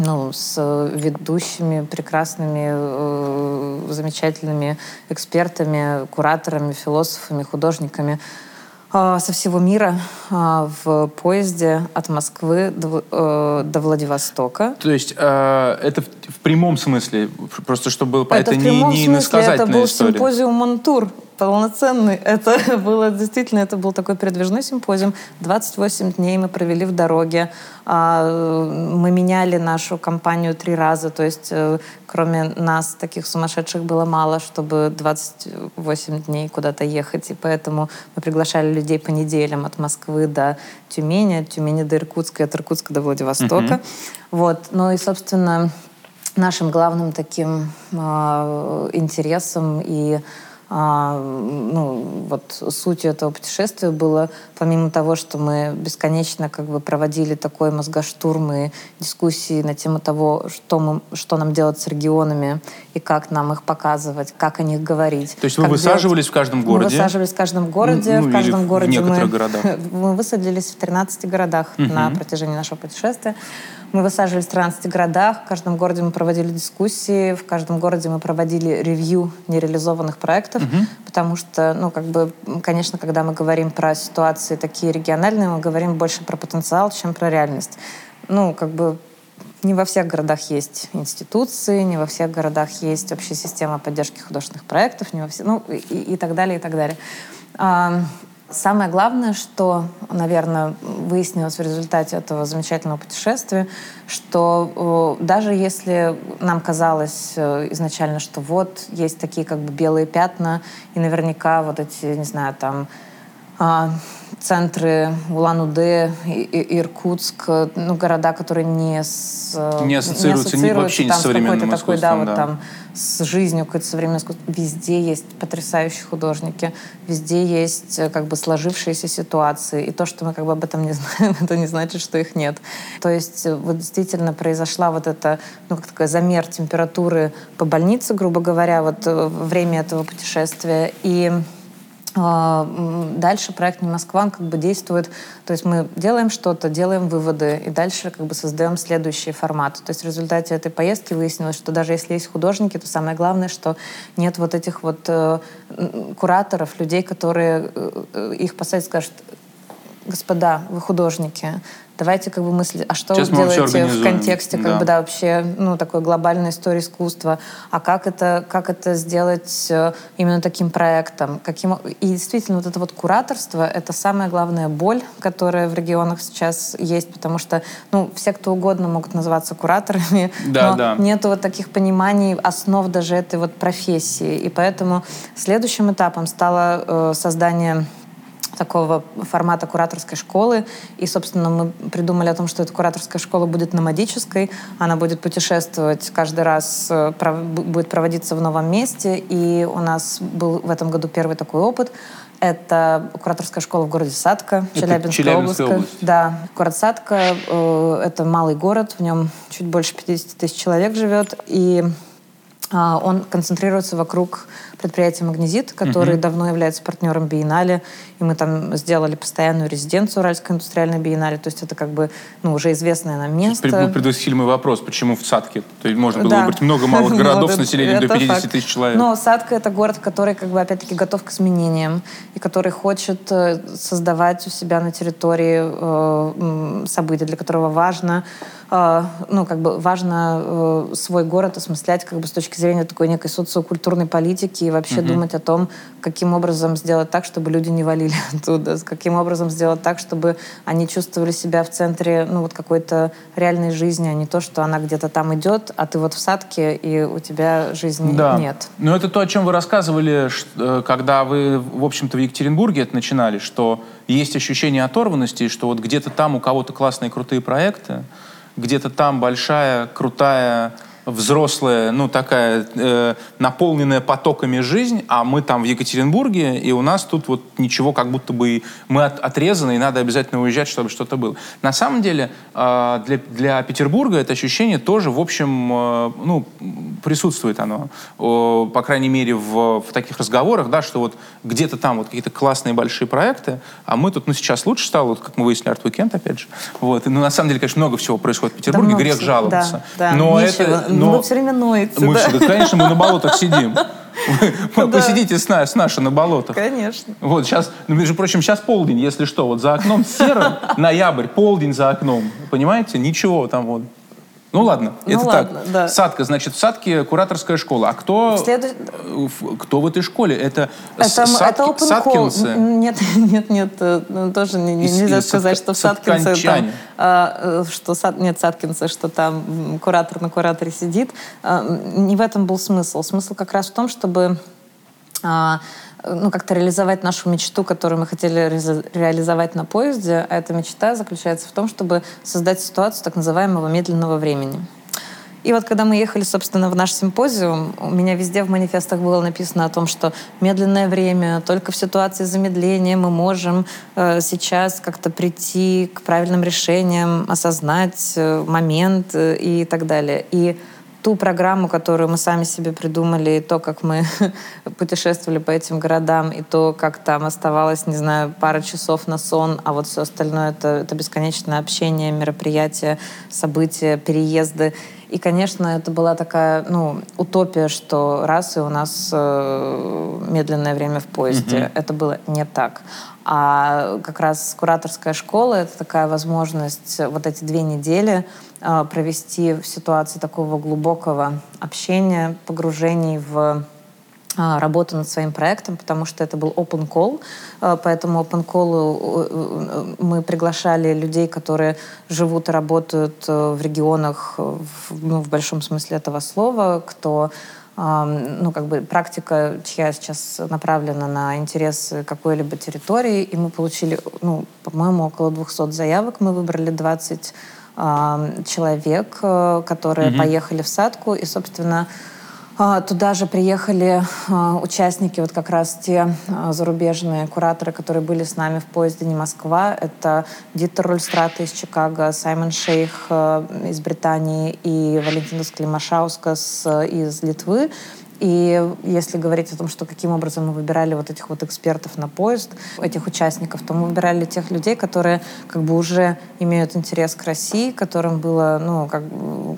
ну, с ведущими, прекрасными, э, замечательными экспертами, кураторами, философами, художниками а, со всего мира а, в поезде от Москвы до, э, до Владивостока. То есть э, это в, в прямом смысле, просто чтобы было Это, это, в не, не смысле, это был история. симпозиум Монтур полноценный. Это было действительно, это был такой передвижной симпозиум. 28 дней мы провели в дороге. А, Мы меняли нашу компанию три раза. То есть э, кроме нас таких сумасшедших было мало, чтобы 28 дней куда-то ехать. И поэтому мы приглашали людей по неделям от Москвы до Тюмени, от Тюмени до Иркутска, и от Иркутска до Владивостока. Вот. Ну и, собственно, нашим главным таким а, интересом и а, ну, вот сутью этого путешествия было, помимо того, что мы бесконечно как бы проводили такой мозгоштурм и дискуссии на тему того, что, мы, что нам делать с регионами и как нам их показывать, как о них говорить. То есть вы высаживались в каждом городе? Мы высаживались в каждом городе. Ну, в каждом в городе мы, некоторых городах. мы высадились в 13 городах на протяжении нашего путешествия. Мы высаживались в 13 городах. В каждом городе мы проводили дискуссии. В каждом городе мы проводили ревью нереализованных проектов. Потому что, ну, как бы, конечно, когда мы говорим про ситуации такие региональные, мы говорим больше про потенциал, чем про реальность. Ну, как бы, не во всех городах есть институции, не во всех городах есть общая система поддержки художественных проектов, не во все, ну и, и так далее, и так далее. Самое главное, что, наверное, выяснилось в результате этого замечательного путешествия, что э, даже если нам казалось э, изначально, что вот есть такие как бы белые пятна, и наверняка вот эти, не знаю, там центры Улан-Удэ, Иркутск, э, ну, города, которые не, с, э, Не ассоциируются ни- вообще ни там с современным какой-то такой, да, искусством, вот да. там с жизнью какой-то современной искусство. Везде есть потрясающие художники, везде есть э, как бы сложившиеся ситуации. И то, что мы как бы об этом не знаем, это не значит, что их нет. То есть вот действительно произошла вот эта, ну, как такой замер температуры по больнице, грубо говоря, вот во время этого путешествия. И а, Дальше проект «Не Москва» он как бы действует, то есть мы делаем что-то, делаем выводы, и дальше как бы создаем следующий формат. То есть в результате этой поездки выяснилось, что даже если есть художники, то самое главное, что нет вот этих вот э, кураторов, людей, которые э, э, их посадят и скажут, господа, вы художники, давайте как бы мыслить, а что Сейчас вы делаете в организуем». контексте как Да. бы, да, вообще, ну, такой глобальной истории искусства, а как это, как это сделать э, именно таким проектом, каким... И действительно, вот это вот кураторство — это самая главная боль, которая в регионах сейчас есть, потому что, ну, все, кто угодно могут называться кураторами, Да, но да. нету вот таких пониманий основ даже этой вот профессии. И поэтому следующим этапом стало э, создание такого формата кураторской школы. И, собственно, мы придумали о том, что эта кураторская школа будет номадической. Она будет путешествовать каждый раз, э, будет проводиться в новом месте. И у нас был в этом году первый такой опыт. Это кураторская школа в городе Садка, Челябинская, Челябинская область. область. Да, город Садка э, это малый город, в нем чуть больше 50 тысяч человек живет, и а, он концентрируется вокруг предприятия «Магнезит», который давно является партнером биеннале, и мы там сделали постоянную резиденцию Уральской индустриальной биеннале, то есть это как бы ну, уже известное нам место. Пред- Предвосхитили мой вопрос, почему в Садке? То есть можно было Да. выбрать много малых городов с населением до это 50 факт. тысяч человек. Но Садка — это город, который, как бы, опять-таки, готов к изменениям, и который хочет э, создавать у себя на территории э, события, для которого важно, э, ну, как бы, важно э, свой город осмыслять как бы с точки зрения такой некой социокультурной политики и вообще думать о том, каким образом сделать так, чтобы люди не валили оттуда, каким образом сделать так, чтобы они чувствовали себя в центре, ну, вот какой-то реальной жизни, а не то, что она где-то там идет, а ты вот в садке, и у тебя жизни Да. нет. Но это то, о чем вы рассказывали, э, когда вы, в общем-то, в Екатеринбурге это начинали, что есть ощущение оторванности, что вот где-то там у кого-то классные крутые проекты, где-то там большая, крутая, взрослая, ну, такая э, наполненная потоками жизнь, а мы там в Екатеринбурге, и у нас тут вот ничего как будто бы мы от- отрезаны, и надо обязательно уезжать, чтобы что-то было. На самом деле э, для, для Петербурга это ощущение тоже, в общем, э, ну, присутствует оно, О, по крайней мере, в, в таких разговорах, да, что вот где-то там вот какие-то классные большие проекты, а мы тут, ну, сейчас лучше стало, вот, как мы выяснили, арт-уикенд, опять же. Вот. И, ну, на самом деле, конечно, много всего происходит в Петербурге, много грех всего. жаловаться. Да, да, но нечего. это... Ну, Но... вы все время ноете. Мы да. всегда, конечно, мы на болотах сидим. Вы посидите с, на- с нашей на болотах. Конечно. Вот сейчас, ну, между прочим, сейчас полдень, если что. Вот за окном серо, ноябрь, полдень за окном. Понимаете? Ничего там вот. Ну ладно, Ну это ладно, так. да. Садка, значит, в Садке кураторская школа. А кто, В следующ- э, кто в этой школе? Это, Это, садки- это садкинцы? Нет, нет, нет, э, ну, тоже не- Из- нельзя сказать, что в Саткинце там, а, э, что сад, нет Саткинцы, что там куратор на кураторе сидит. М, Не в этом был смысл. Смысл как раз в том, чтобы а, ну, как-то реализовать нашу мечту, которую мы хотели реализа- реализовать на поезде. А эта мечта заключается в том, чтобы создать ситуацию так называемого медленного времени. И вот когда мы ехали, собственно, в наш симпозиум, у меня везде в манифестах было написано о том, что медленное время, только в ситуации замедления мы можем э, сейчас как-то прийти к правильным решениям, осознать э, момент э, и так далее. И ту программу, которую мы сами себе придумали, и то, как мы путешествовали по этим городам, и то, как там оставалось, не знаю, пара часов на сон, а вот все остальное это, это бесконечное общение, мероприятия, события, переезды. И, конечно, это была такая, ну, утопия, что раз и у нас э, медленное время в поезде. Это было не так. А как раз кураторская школа — это такая возможность вот эти две недели э, провести в ситуации такого глубокого общения, погружений в а, работу над своим проектом, потому что это был open call. А, Поэтому open call мы приглашали людей, которые живут и работают э, в регионах, э, ну, в большом смысле этого слова, кто ну, как бы практика, чья сейчас направлена на интересы какой-либо территории, и мы получили, ну, по-моему, около 200 заявок. Мы выбрали 20 ам, человек, э, которые поехали в садку, и, собственно, Туда же приехали а, участники, вот как раз те а, зарубежные кураторы, которые были с нами в поезде «Не Москва». Это Дитер Рульстрата из Чикаго, Саймон Шейх а, из Британии и Валентинас Климашаускас а, из Литвы. И если говорить о том, что каким образом мы выбирали вот этих вот экспертов на поезд, этих участников, то мы выбирали тех людей, которые как бы уже имеют интерес к России, которым было, ну, как,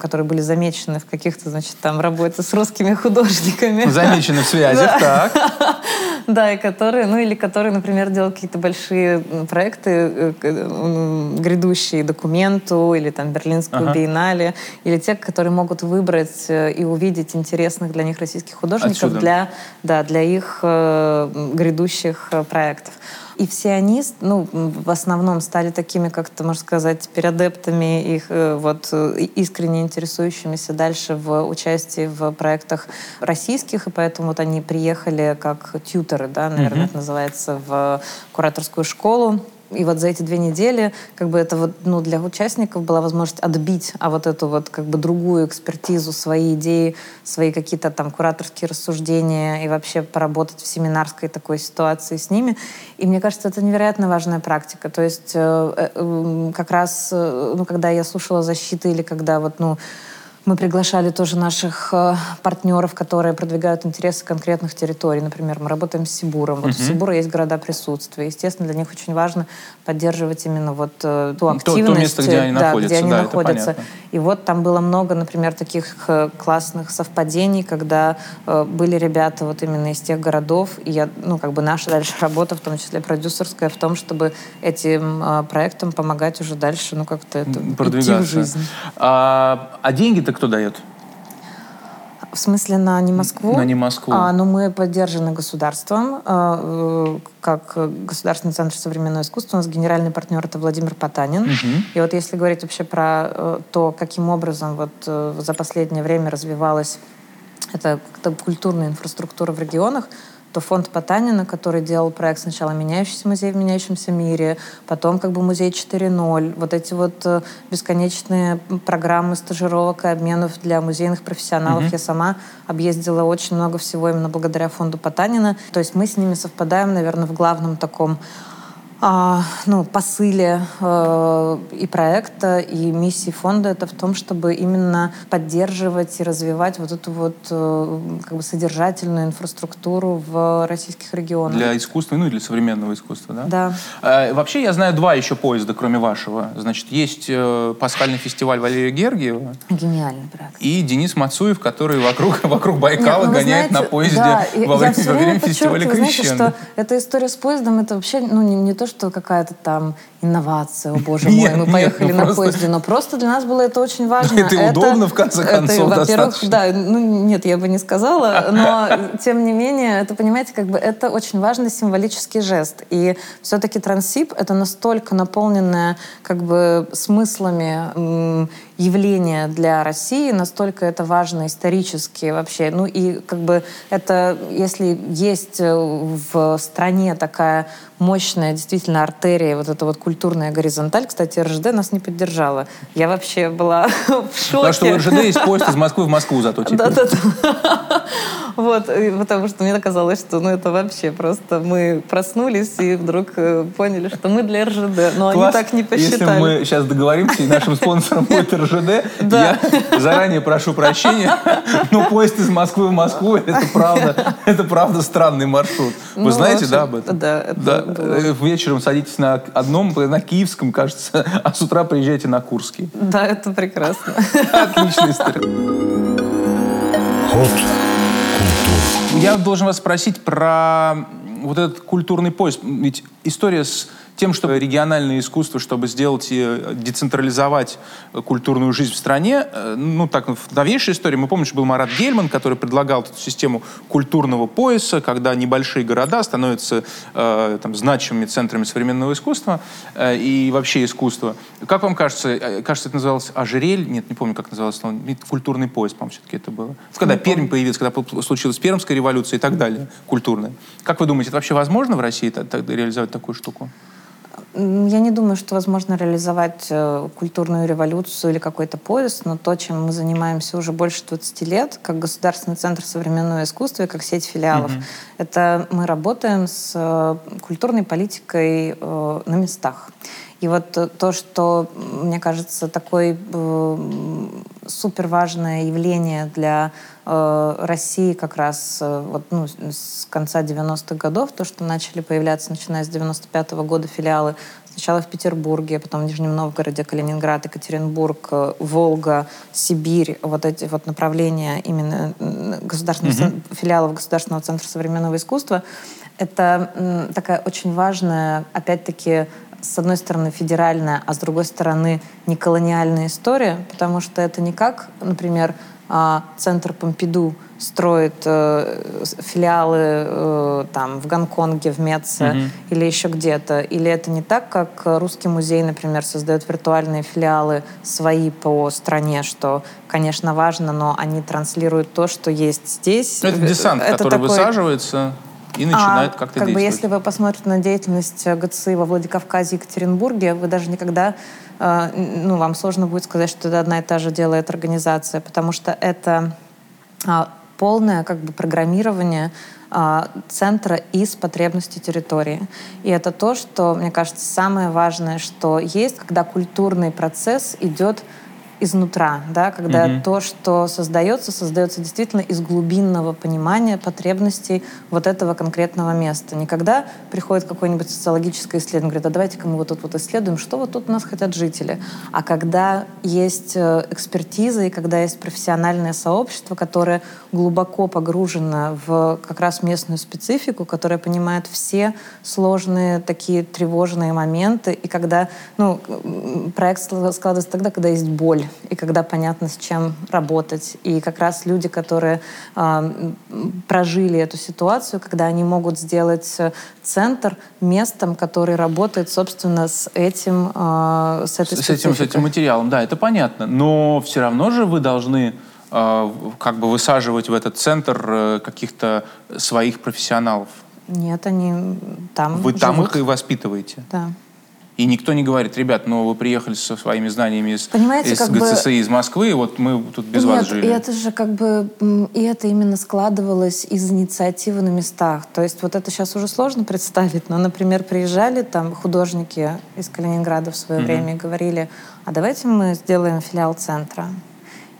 которые были замечены в каких-то, значит, там работе с русскими художниками. Замечены в связях, так. Да, и которые, ну или которые, например, делают какие-то большие проекты, э, м, грядущие документу или там Берлинскую Ага. биеннале, или те, которые могут выбрать э, и увидеть интересных для них российских художников Отсюда. для, да, для их э, грядущих э, проектов. И все они, ну, в основном стали такими, как-то, можно сказать, теперь адептами их, э, вот, искренне интересующимися дальше в участии в проектах российских, и поэтому вот они приехали как тьютеры, да, наверное, это называется, в кураторскую школу. И вот за эти две недели как бы это вот, ну, для участников была возможность отбить, а вот эту вот как бы другую экспертизу, свои идеи, свои какие-то там кураторские рассуждения и вообще поработать в семинарской такой ситуации с ними. И мне кажется, это невероятно важная практика. То есть э, э, как раз, э, ну, когда я слушала защиты или когда вот, ну, мы приглашали тоже наших э, партнеров, которые продвигают интересы конкретных территорий. Например, мы работаем с Сибуром. Вот у Сибура есть города присутствия. Естественно, для них очень важно поддерживать именно вот э, ту то активность, место, где они да, находятся, где они да, находятся. И вот там было много, например, таких э, классных совпадений, когда э, были ребята вот именно из тех городов, и я, ну, как бы наша дальше работа, в том числе продюсерская, в том, чтобы этим э, проектам помогать уже дальше, ну, как-то это идти в жизнь. А, а деньги-то кто дает? В смысле на не Москву? На «Не Москву». А, ну, мы поддержаны государством, а, э, как Государственный центр современного искусства. У нас генеральный партнер это Владимир Потанин. И вот если говорить вообще про э, то, каким образом вот э, за последнее время развивалась эта культурная инфраструктура в регионах, то фонд Потанина, который делал проект сначала «Меняющийся музей в меняющемся мире», потом как бы музей 4.0, вот эти вот э, бесконечные программы стажировок и обменов для музейных профессионалов. Я сама объездила очень много всего именно благодаря фонду Потанина. То есть мы с ними совпадаем, наверное, в главном таком ну, посыле э, и проекта, и миссии фонда это в том, чтобы именно поддерживать и развивать вот эту вот э, как бы содержательную инфраструктуру в российских регионах. Для искусства, ну и для современного искусства, да? Да. Э, вообще, я знаю два еще поезда, кроме вашего. Значит, есть э, пасхальный фестиваль Валерия Гергиева Гениальный проект. и Денис Мацуев, который вокруг, вокруг Байкала Нет, ну, гоняет знаете, на поезде да, во время, во время фестиваля подчеркиваю, знаете, что эта история с поездом, это вообще ну, не, не то, что какая-то там инновация, о боже Нет, мой, мы нет, поехали ну на просто- поезде, но просто для нас было это очень важно. Это и удобно, в конце это, концов, во-первых, достаточно. да, ну нет, я бы не сказала, но тем не менее, это, понимаете, как бы это очень важный символический жест. И все-таки Трансип — это настолько наполненное как бы смыслами явление для России, настолько это важно исторически вообще. Ну и как бы это, если есть э, в стране такая мощная действительно артерия, вот эта вот культурная горизонталь, кстати, РЖД нас не поддержала. Я вообще была в шоке. Потому что РЖД есть поезд из Москвы в Москву зато теперь. Да-да-да. Вот, потому что мне казалось, что ну это вообще просто мы проснулись и вдруг э, поняли, что мы для РЖД. Но они так не Если посчитали. мы сейчас договоримся, и нашим спонсором будет РЖД, Да. я заранее прошу прощения, но поезд из Москвы в Москву, это правда, это правда странный маршрут. Вы Ну, знаете, да, об этом? да, это Да. было. Э, Вечером садитесь на одном, на Киевском, кажется, а с утра приезжайте на Курский. Да, это прекрасно. Отличная история. Ход. Я должен вас спросить про вот этот культурный поиск. Ведь история с тем, что региональное искусство, чтобы сделать и децентрализовать культурную жизнь в стране, э, ну так, в новейшей истории, мы помним, что был Марат Гельман, который предлагал эту систему культурного пояса, когда небольшие города становятся э, там, значимыми центрами современного искусства э, и вообще искусства. Как вам кажется, э, кажется, это называлось ожерель? Нет, не помню, как называлось, но культурный пояс, по-моему, все-таки это было. Когда Пермь появилась, когда случилась Пермская революция и так далее, культурная. Как вы думаете, это вообще возможно в России та- та- реализовать такую штуку? Я не думаю, что возможно реализовать э, культурную революцию или какой-то пояс, но то, чем мы занимаемся уже больше 20 лет, как Государственный центр современного искусства и как сеть филиалов, это мы работаем с э, культурной политикой э, на местах. И вот э, то, что, мне кажется, такое супер важное явление для э, России как раз э, вот, ну, с- конца 90-х годов, то, что начали появляться, начиная с 95-го года филиалы сначала в Петербурге, потом в Нижнем Новгороде, Калининград, Екатеринбург, э, Волга, Сибирь, вот эти вот направления именно государственных цен- филиалов Государственного центра современного искусства, это такая очень важная, опять-таки, с одной стороны, федеральная, а с другой стороны, неколониальная история, потому что это не как, например, а, Центр Помпиду строит э, филиалы э, там в Гонконге, в Меце или еще где-то. Или это не так, как Русский музей, например, создает виртуальные филиалы свои по стране, что, конечно, важно, но они транслируют то, что есть здесь. Ну, Это десант, Это который такой- высаживается и начинает а, как-то как бы действовать. если вы посмотрите на деятельность э, ГЦИ во Владикавказе и Екатеринбурге, вы даже никогда, э, ну, вам сложно будет сказать, что это одна и та же делает организация, потому что это а, полное как бы программирование а, центра из потребностей территории. И это то, что, мне кажется, самое важное, что есть, когда культурный процесс идет изнутра, да, когда Мгм. то, что создается, создается действительно из глубинного понимания потребностей вот этого конкретного места. Не когда приходит какое-нибудь социологическое исследование, говорит, а давайте-ка мы вот тут вот исследуем, что вот тут у нас хотят жители. А когда есть э, экспертиза и когда есть профессиональное сообщество, которое глубоко погружено в как раз местную специфику, которое понимает все сложные такие тревожные моменты, и когда ну, проект скла- складывается тогда, когда есть боль, и когда понятно, с чем работать. И как раз люди, которые м, прожили эту ситуацию, когда они могут сделать э, центр местом, который работает, собственно, с этим, а, с этой с этим, с этим материалом, да, это понятно. Но все равно же вы должны э, как бы высаживать в этот центр э, каких-то своих профессионалов. Нет, они там Вы там живут. их и воспитываете. Да. И никто не говорит, ребят, ну вы приехали со своими знаниями из, Понимаете, из как бы- ГЦСИ, из Москвы, вот мы тут без вас Нет, жили. и это же как бы, и это именно складывалось из инициативы на местах. То есть вот это сейчас уже сложно представить, но, например, приезжали там художники из Калининграда в свое время и говорили, а давайте мы сделаем филиал центра.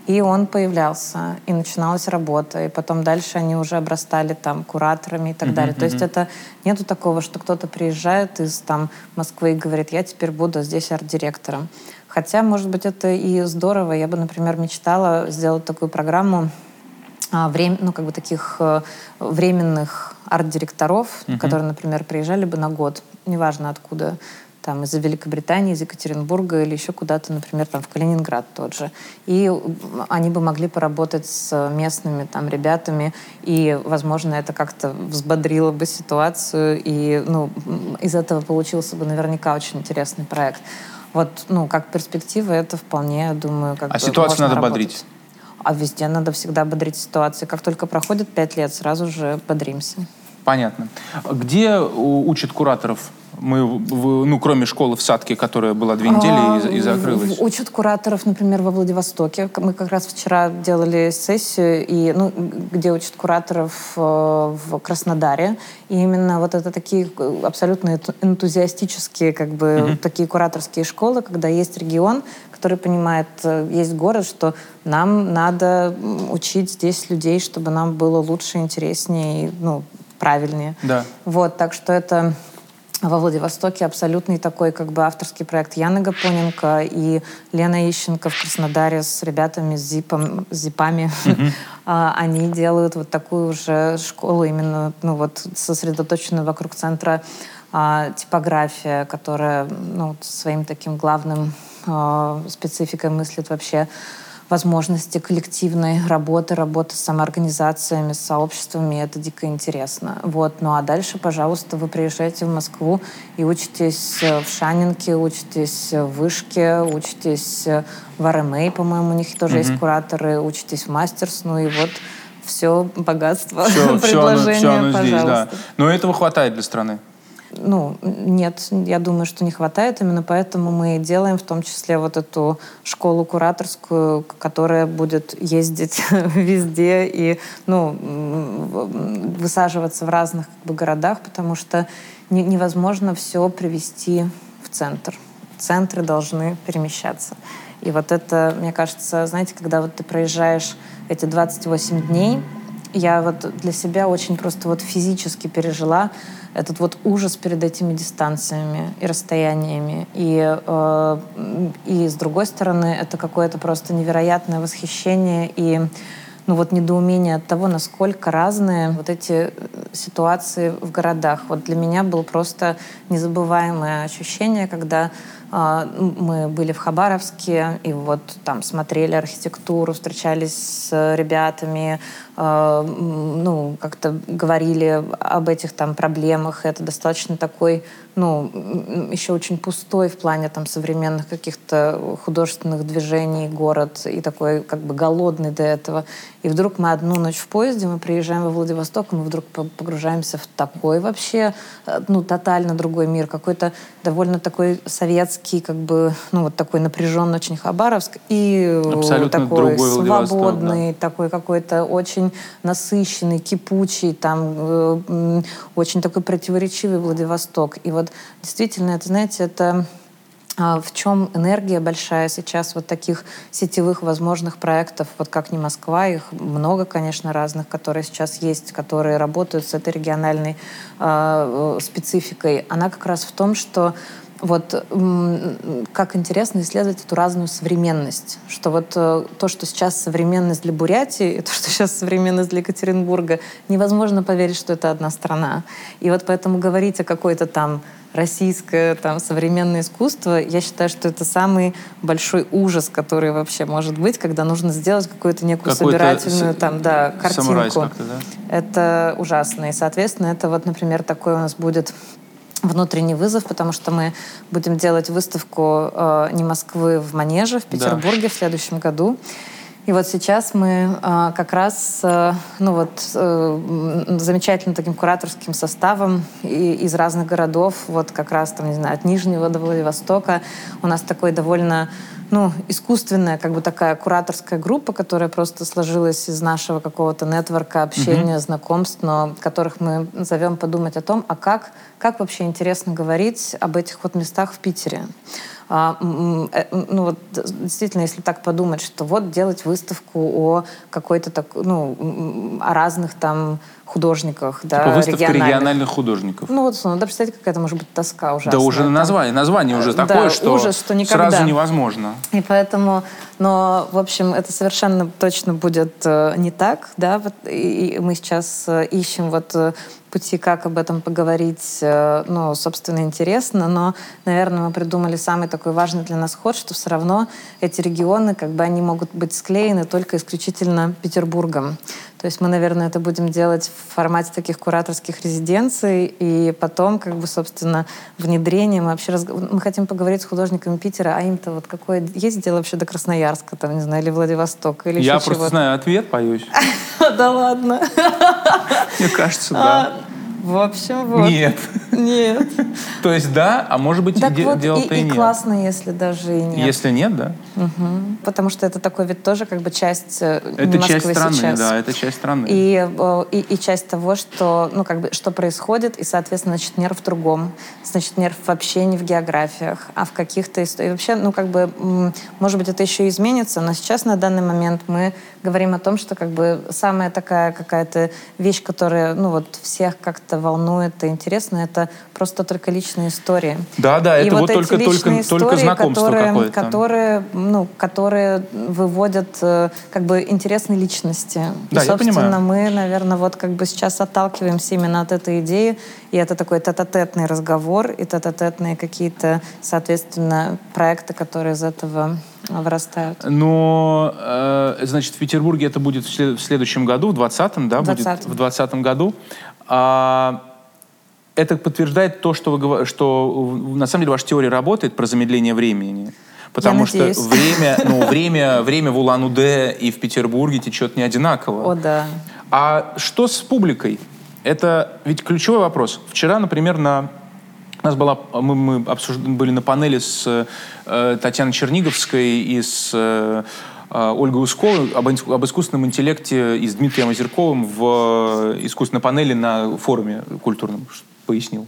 И он появлялся, и начиналась работа, и потом дальше они уже обрастали там кураторами и так далее. То есть это нету такого, что кто-то приезжает из там Москвы и говорит, я теперь буду здесь арт-директором. Хотя, может быть, это и здорово. Я бы, например, мечтала сделать такую программу а, врем- ну, как бы таких э, временных арт-директоров, которые, например, приезжали бы на год, неважно откуда, там, из Великобритании, из Екатеринбурга или еще куда-то, например, там, в Калининград тот же. И они бы могли поработать с местными там ребятами, и, возможно, это как-то взбодрило бы ситуацию, и, ну, из этого получился бы наверняка очень интересный проект. Вот, ну, как перспектива, это вполне, я думаю, как А бы ситуацию надо работать. бодрить. А везде надо всегда бодрить ситуации. Как только проходит пять лет, сразу же бодримся. Понятно. Где учат кураторов? Мы, в- ну, кроме школы в Садке, которая была две недели и, и закрылась. А, Учат кураторов, например, во Владивостоке. Мы как раз вчера делали сессию, и, ну, где учат кураторов э, в Краснодаре. И именно вот это такие э, абсолютно энту- энтузиастические, как бы, такие кураторские школы, когда есть регион, который понимает, э, есть город, что нам надо учить здесь людей, чтобы нам было лучше, интереснее и, ну, правильнее. Да. Вот, так что это во Владивостоке абсолютный такой как бы авторский проект Яны Гапоненко и Лена Ищенко в Краснодаре с ребятами, с, зипом, с зипами. А, Они делают вот такую уже школу именно ну, вот, сосредоточенную вокруг центра а, типография, которая ну, своим таким главным а, спецификой мыслит вообще возможности коллективной работы, работы с самоорганизациями, с сообществами, это дико интересно. Вот. Ну а дальше, пожалуйста, вы приезжаете в Москву и учитесь э, в Шанинке, учитесь в Вышке, учитесь э, в РМА, по-моему, у них тоже есть кураторы, учитесь в Мастерс, ну и вот все богатство Все, предложения, все оно здесь, да. пожалуйста. Но этого хватает для страны. Ну, нет, я думаю, что не хватает. Именно поэтому мы делаем в том числе вот эту школу кураторскую, которая будет ездить везде и ну, высаживаться в разных как бы, городах, потому что не- невозможно все привести в центр. Центры должны перемещаться. И вот это, мне кажется, знаете, когда вот ты проезжаешь эти 28 дней, я вот для себя очень просто вот физически пережила этот вот ужас перед этими дистанциями и расстояниями. И, э, и с другой стороны, это какое-то просто невероятное восхищение и ну вот недоумение от того, насколько разные вот эти э, ситуации в городах. Вот для меня было просто незабываемое ощущение, когда а, мы были в Хабаровске и вот там смотрели архитектуру, встречались с ребятами, ну как-то говорили об этих там проблемах. Это достаточно такой, ну еще очень пустой в плане там современных каких-то художественных движений город и такой как бы голодный до этого. И вдруг мы одну ночь в поезде, мы приезжаем во Владивосток, и мы вдруг по- погружаемся в такой вообще, э, ну, тотально другой мир, какой-то довольно такой советский, как бы, ну, вот такой напряженный очень Хабаровск, и э, Абсолютно такой свободный, такой какой-то очень насыщенный, кипучий, там, э, очень такой противоречивый Владивосток. И вот действительно, это, знаете, это а, в чем энергия большая сейчас вот таких сетевых возможных проектов, вот как не Москва, их много, конечно, разных, которые сейчас есть, которые работают с этой региональной а, э, спецификой. Она как раз в том, что вот как интересно исследовать эту разную современность. Что вот э, то, что сейчас современность для Бурятии, и то, что сейчас современность для Екатеринбурга, невозможно поверить, что это одна страна. И вот поэтому говорить о какой-то там российское там современное искусство, я считаю, что это самый большой ужас, который вообще может быть, когда нужно сделать какую-то некую Какой-то собирательную с- там, да, картинку. да? Это ужасно. И, соответственно, это вот, например, такой у нас будет внутренний вызов, потому что мы будем делать выставку э, не Москвы в Манеже в Да. Петербурге в следующем году. И вот сейчас мы э, как раз, э, ну вот, э, замечательным таким кураторским составом и, из разных городов, вот как раз там, не знаю, от Нижнего до Владивостока, у нас такой довольно ну, искусственная, как бы такая кураторская группа, которая просто сложилась из нашего какого-то нетворка, общения, mm-hmm. знакомств, но которых мы зовем подумать о том, а как, как вообще интересно говорить об этих вот местах в Питере. А, э, ну вот действительно, если так подумать, что вот делать выставку о какой-то так, ну, о разных там художниках, да, типа выставка региональных. региональных художников. Ну вот, надо представить, какая это может быть тоска ужасная. Да уже на название, название уже да, такое, что, ужас, что никогда. сразу невозможно. И поэтому, но, в общем, это совершенно точно будет э, не так, да, и, и мы сейчас э, ищем вот э, пути, как об этом поговорить, э, ну, собственно, интересно, но, наверное, мы придумали самый такой важный для нас ход, что все равно эти регионы, как бы они могут быть склеены только исключительно Петербургом. То есть мы, наверное, это будем делать в формате таких кураторских резиденций, и потом, как бы, собственно, внедрение. Мы вообще разг... мы хотим поговорить с художниками Питера, а им-то вот какое есть дело вообще до Красноярска, там, не знаю, или Владивостока, или Я еще просто знаю ответ, боюсь. Да ладно. Мне кажется, да. В общем, вот. Нет. Нет. То есть да, а может быть так де- вот, дело-то и, и, нет. классно, если даже и нет. Если нет, да. Угу. Потому что это такой вид тоже как бы часть э, Это Москвы часть страны, сейчас. да, это часть страны. И, э, и, и часть того, что, ну, как бы, что происходит, и, соответственно, значит, нерв в другом. Значит, нерв вообще не в географиях, а в каких-то историях. Вообще, ну, как бы, может быть, это еще изменится, но сейчас, на данный момент, мы говорим о том, что, как бы, самая такая какая-то вещь, которая, ну, вот, всех как-то волнует и интересно, это просто только личные истории. Да, да, и это вот, вот только, только, истории, только знакомство которые. Которые, ну, которые выводят э, как бы интересные личности. Да, и, собственно, я понимаю. мы, наверное, вот как бы сейчас отталкиваемся именно от этой идеи, и это такой тет-а-тетный разговор, и тет-а-тетные какие-то, соответственно, проекты, которые из этого вырастают. Но, э, значит, в Петербурге это будет в следующем году, в 20-м, да, 20 будет в 20 году. А, это подтверждает то, что, вы, что на самом деле ваша теория работает про замедление времени. Потому Я что надеюсь. время, ну, время, время в Улан-Удэ и в Петербурге течет не одинаково. О, да. А что с публикой? Это ведь ключевой вопрос. Вчера, например, на у нас была, мы, мы обсуж... были на панели с э, Татьяной Черниговской и с э, Ольгой Усковой об, об искусственном интеллекте и с Дмитрием Озерковым в э, искусственной панели на форуме культурном, пояснил.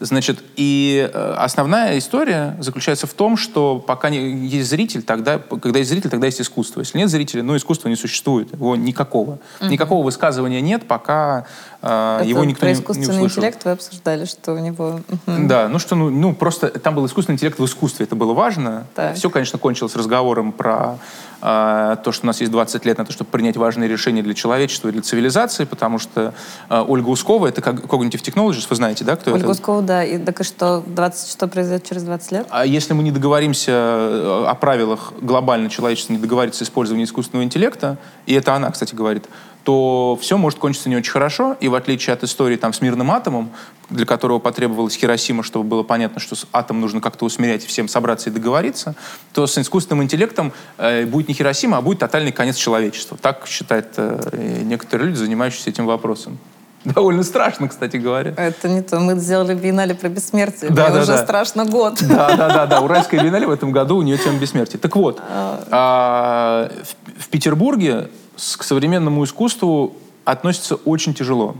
Значит, и э, основная история заключается в том, что пока не, есть зритель, тогда, когда есть зритель, тогда есть искусство. Если нет зрителя, ну, искусства не существует, его никакого. Mm-hmm. Никакого высказывания нет, пока э, Это его никто не, не искусственный услышал. интеллект вы обсуждали, что у него... Да, ну что, ну, ну просто там был искусственный интеллект в искусстве, это было важно. Так. Все, конечно, кончилось разговором про то, что у нас есть 20 лет на то, чтобы принять важные решения для человечества и для цивилизации, потому что э, Ольга Ускова, это как Cognitive Technologies, вы знаете, да, кто Ольга это? Ускова, да. И, так и что, 20, что произойдет через 20 лет? А если мы не договоримся э, о правилах глобально человечество не договорится использования искусственного интеллекта, и это она, кстати, говорит, то все может кончиться не очень хорошо. И в отличие от истории там, с мирным атомом, для которого потребовалась Хиросима, чтобы было понятно, что атом нужно как-то усмирять и всем собраться и договориться, то с искусственным интеллектом э, будет не Хиросима, а будет тотальный конец человечества. Так считают э, некоторые люди, занимающиеся этим вопросом. Довольно страшно, кстати говоря. Это не то. Мы сделали биеннале про бессмертие. Да, Мне да, уже да. страшно год. Да, да, да, да. Уральская биеннале в этом году у нее тема бессмертия. Так вот, а, в, в Петербурге к современному искусству относится очень тяжело.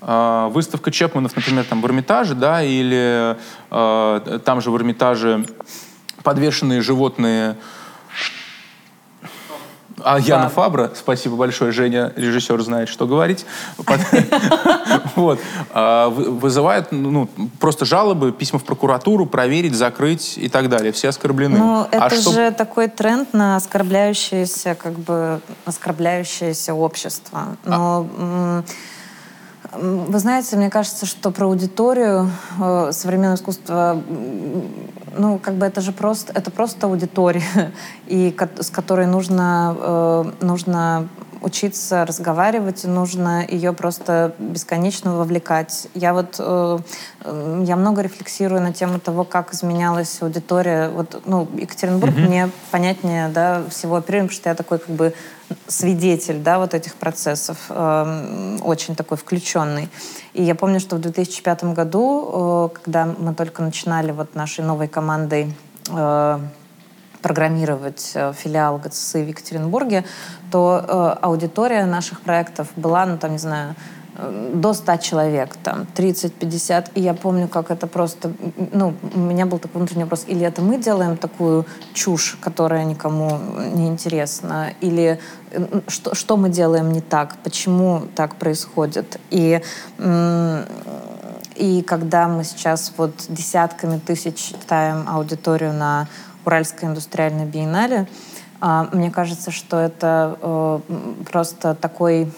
А, Выставка Чепманов, например, там в Эрмитаже, да, или а, там же в Эрмитаже подвешенные животные а Яна Фабра, спасибо большое, Женя, режиссер, знает, что говорить. Вот. А, вы- Вызывает ну, просто жалобы, письма в прокуратуру, проверить, закрыть и так далее. Все оскорблены. Ну, это А что- же такой тренд на оскорбляющееся, как бы, оскорбляющееся общество. Но м, м, вы знаете, мне кажется, что про аудиторию э, современного искусства, ну, как бы это же просто, это просто аудитория, и с которой нужно, э, нужно учиться разговаривать, нужно ее просто бесконечно вовлекать. Я вот э, я много рефлексирую на тему того, как изменялась аудитория. Вот, ну, Екатеринбург mm-hmm. мне понятнее, да, всего оперируем, потому что я такой как бы свидетель, да, вот этих процессов, э, очень такой включенный. И я помню, что в 2005 году, э, когда мы только начинали вот нашей новой командой э, программировать э, филиал ГЦС в Екатеринбурге, то э, аудитория наших проектов была, ну, там, не знаю, до 100 человек, там, 30-50. И я помню, как это просто... Ну, у меня был такой внутренний вопрос. Или это мы делаем такую чушь, которая никому не интересна? Или что, что мы делаем не так? Почему так происходит? И, и когда мы сейчас вот десятками тысяч читаем аудиторию на Уральской индустриальной биеннале. А, мне кажется, что это э, просто такой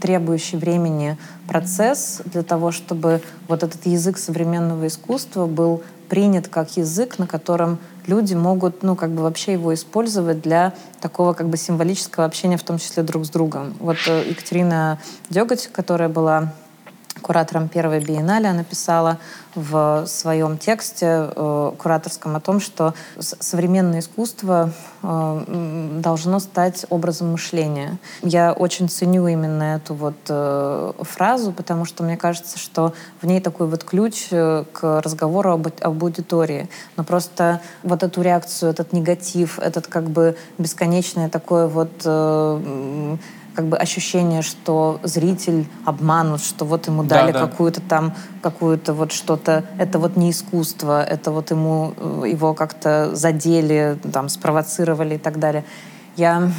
требующий времени процесс для того, чтобы вот этот язык современного искусства был принят как язык, на котором люди могут, ну, как бы вообще его использовать для такого как бы символического общения, в том числе друг с другом. Вот э, Екатерина Деготь, которая была куратором первой биеннале, она писала в своем тексте э, кураторском о том, что современное искусство э, должно стать образом мышления. Я очень ценю именно эту вот э, фразу, потому что мне кажется, что в ней такой вот ключ э, к разговору об, об аудитории. Но просто вот эту реакцию, этот негатив, этот как бы бесконечное такое вот э, как бы ощущение, что зритель обманут, что вот ему дали да, да. какую-то там, какую-то вот что-то, это вот не искусство, это вот ему, э, его как-то задели, там, спровоцировали и так далее. Я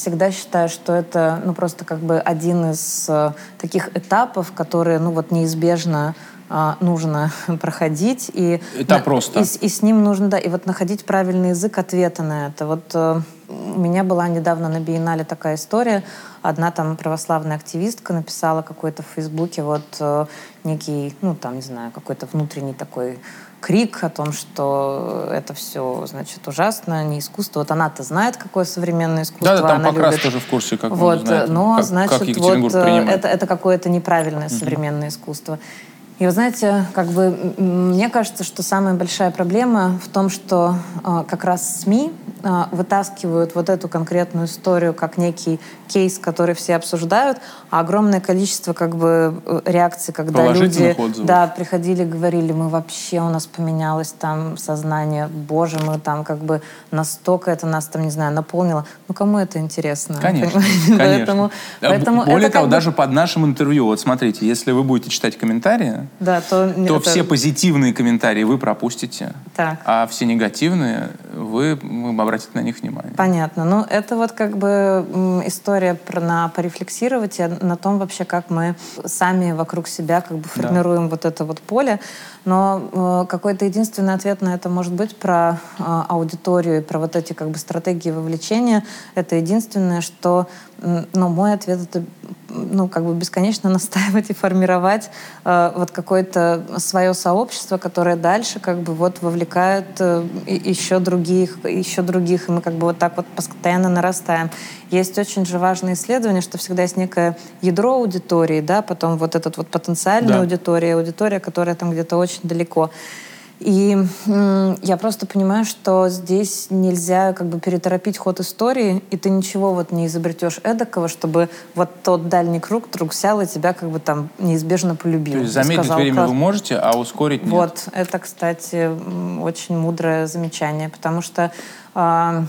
всегда считаю, что это, ну, просто как бы один из э, таких этапов, которые, ну, вот неизбежно э, нужно проходить. И, это на, просто. И, и с ним нужно, да, и вот находить правильный язык ответа на это. Вот э, у меня была недавно на биеннале такая история. Одна там православная активистка написала какой-то в Фейсбуке вот э, некий, ну там, не знаю, какой-то внутренний такой крик о том, что это все, значит, ужасно, не искусство. Вот она-то знает, какое современное искусство. Да, да там она как любит. тоже в курсе, как вот, он знает, Но, как, значит, как вот э, это, это какое-то неправильное современное искусство. И вы знаете, как бы мне кажется, что самая большая проблема в том, что э, как раз СМИ э, вытаскивают вот эту конкретную историю как некий кейс, который все обсуждают, а огромное количество как бы э, реакций, когда люди отзывов. да, приходили, говорили, мы вообще, у нас поменялось там сознание, боже, мы там как бы настолько это нас там, не знаю, наполнило. Ну, кому это интересно? Конечно, конечно. Поэтому, поэтому Более того, бы... даже под нашим интервью, вот смотрите, если вы будете читать комментарии, да, то, то это... все позитивные комментарии вы пропустите, так. а все негативные вы, вы обратите на них внимание. Понятно. Ну, это вот как бы история про, на порефлексировать и на том вообще, как мы сами вокруг себя как бы формируем да. вот это вот поле. Но э, какой-то единственный ответ на это может быть про э, аудиторию и про вот эти как бы стратегии вовлечения. Это единственное, что, ну, мой ответ это, ну, как бы бесконечно настаивать и формировать э, вот какое-то свое сообщество, которое дальше как бы вот вовлекает э, еще других, еще других, и мы как бы вот так вот постоянно нарастаем. Есть очень же важное исследование, что всегда есть некое ядро аудитории, да, потом вот этот вот потенциальная да. аудитория, аудитория, которая там где-то очень далеко. И я просто понимаю, что здесь нельзя как бы переторопить ход истории, и ты ничего вот не изобретешь эдакого, чтобы вот тот дальний круг вдруг взял и тебя как бы там неизбежно полюбил. То есть замедлить сказал, время вы можете, а ускорить нет? Вот, это, кстати, очень мудрое замечание, потому что э,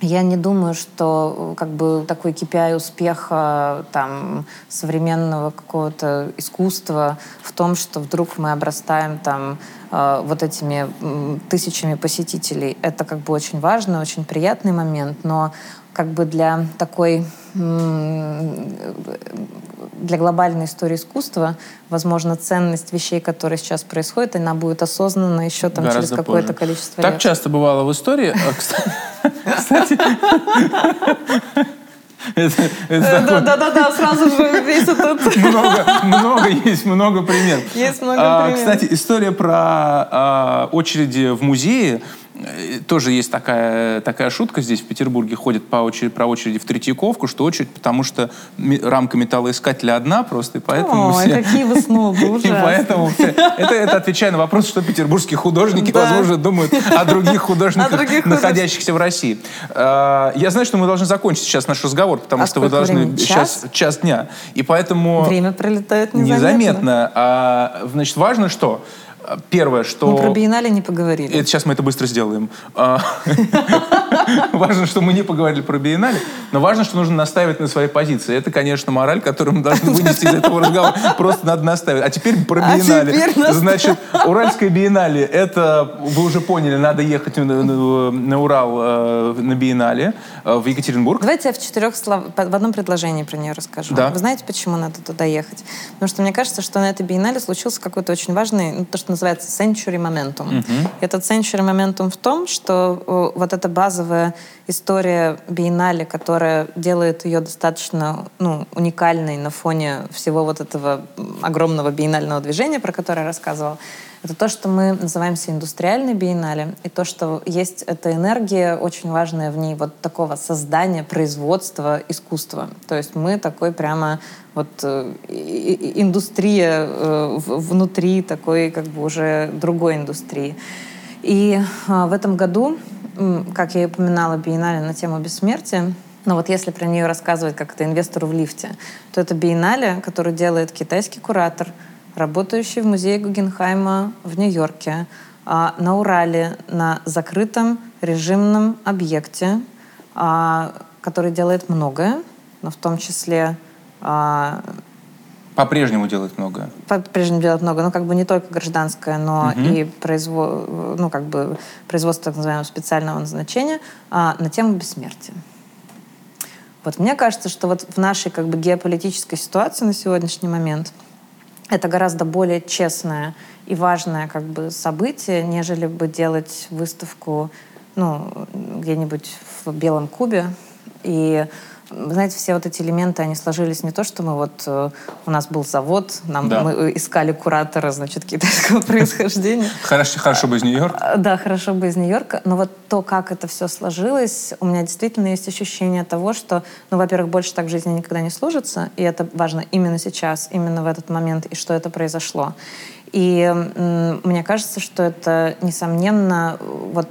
я не думаю, что как бы такой KPI успеха там современного какого-то искусства в том, что вдруг мы обрастаем там э, вот этими тысячами посетителей. Это как бы очень важный, очень приятный момент, но как бы для такой для глобальной истории искусства, возможно, ценность вещей, которые сейчас происходят, она будет осознана еще там Гораздо через какое-то количество так лет. Так часто бывало в истории. Кстати, Да-да-да, сразу же весь этот... Много, много есть, много примеров. Есть много а, примеров. Кстати, история про а, очереди в музее э, тоже есть такая, такая шутка здесь в Петербурге, ходит по очереди, про очереди в Третьяковку, что очередь, потому что рамка металлоискателя одна просто, и поэтому Ой, все... какие вы снобы, И поэтому все- это, это отвечая на вопрос, что петербургские художники, Да. возможно, думают о других художниках, О других находящихся в России. А, Я знаю, что мы должны закончить сейчас наш разговор, потому А что вы должны времени? сейчас Час? час дня. И поэтому Время пролетает незаметно. незаметно. А, значит, важно что? Первое, что... Мы про биеннале не поговорили. Это сейчас мы это быстро сделаем. А, Важно, что мы не поговорили про биеннале, но важно, что нужно настаивать на своей позиции. Это, конечно, мораль, которую мы должны вынести из этого разговора. Просто надо настаивать. А теперь про А биеннале. Значит, Уральское биеннале, это, вы уже поняли, надо ехать на, Урал э, на биеннале э, в Екатеринбург. Давайте я в четырех слов, в одном предложении про нее расскажу. Вы знаете, почему надо туда ехать? Потому что мне кажется, что на этой биеннале случился какой-то очень важный, ну, то, что называется century momentum. Этот century momentum в том, что э, вот эта базовая история биеннале, которая делает ее достаточно ну, уникальной на фоне всего вот этого огромного биеннального движения, про которое я рассказывала, это то, что мы называемся индустриальной биеннале, и то, что есть эта энергия, очень важная в ней, вот такого создания, производства, искусства. То есть мы такой прямо вот э, индустрия э, внутри такой как бы уже другой индустрии. И а, в этом году, как я и упоминала, биеннале на тему бессмертия, но вот если про нее рассказывать как это инвестору в лифте, то это биеннале, который делает китайский куратор, работающий в музее Гугенхайма в Нью-Йорке, а, на Урале, на закрытом режимном объекте, а, который делает многое, но в том числе а, По-прежнему делает многое. по-прежнему делать много, ну, как бы не только гражданское, но и произво... ну, как бы производство так называемого специального назначения на тему бессмертия. Вот мне кажется, что вот в нашей как бы геополитической ситуации на сегодняшний момент это гораздо более честное и важное как бы событие, нежели бы делать выставку ну, где-нибудь в Белом Кубе. И знаете, все вот эти элементы, они сложились не то, что мы вот... э, У нас был завод, нам, Да. мы искали куратора, значит, китайского происхождения. Хорошо, хорошо бы из Нью-Йорка. А, Да, хорошо бы из Нью-Йорка, но вот то, как это все сложилось, у меня действительно есть ощущение того, что, ну, во-первых, больше так в жизни никогда не сложится, и это важно именно сейчас, именно в этот момент, и что это произошло. И мне кажется, что это, несомненно, вот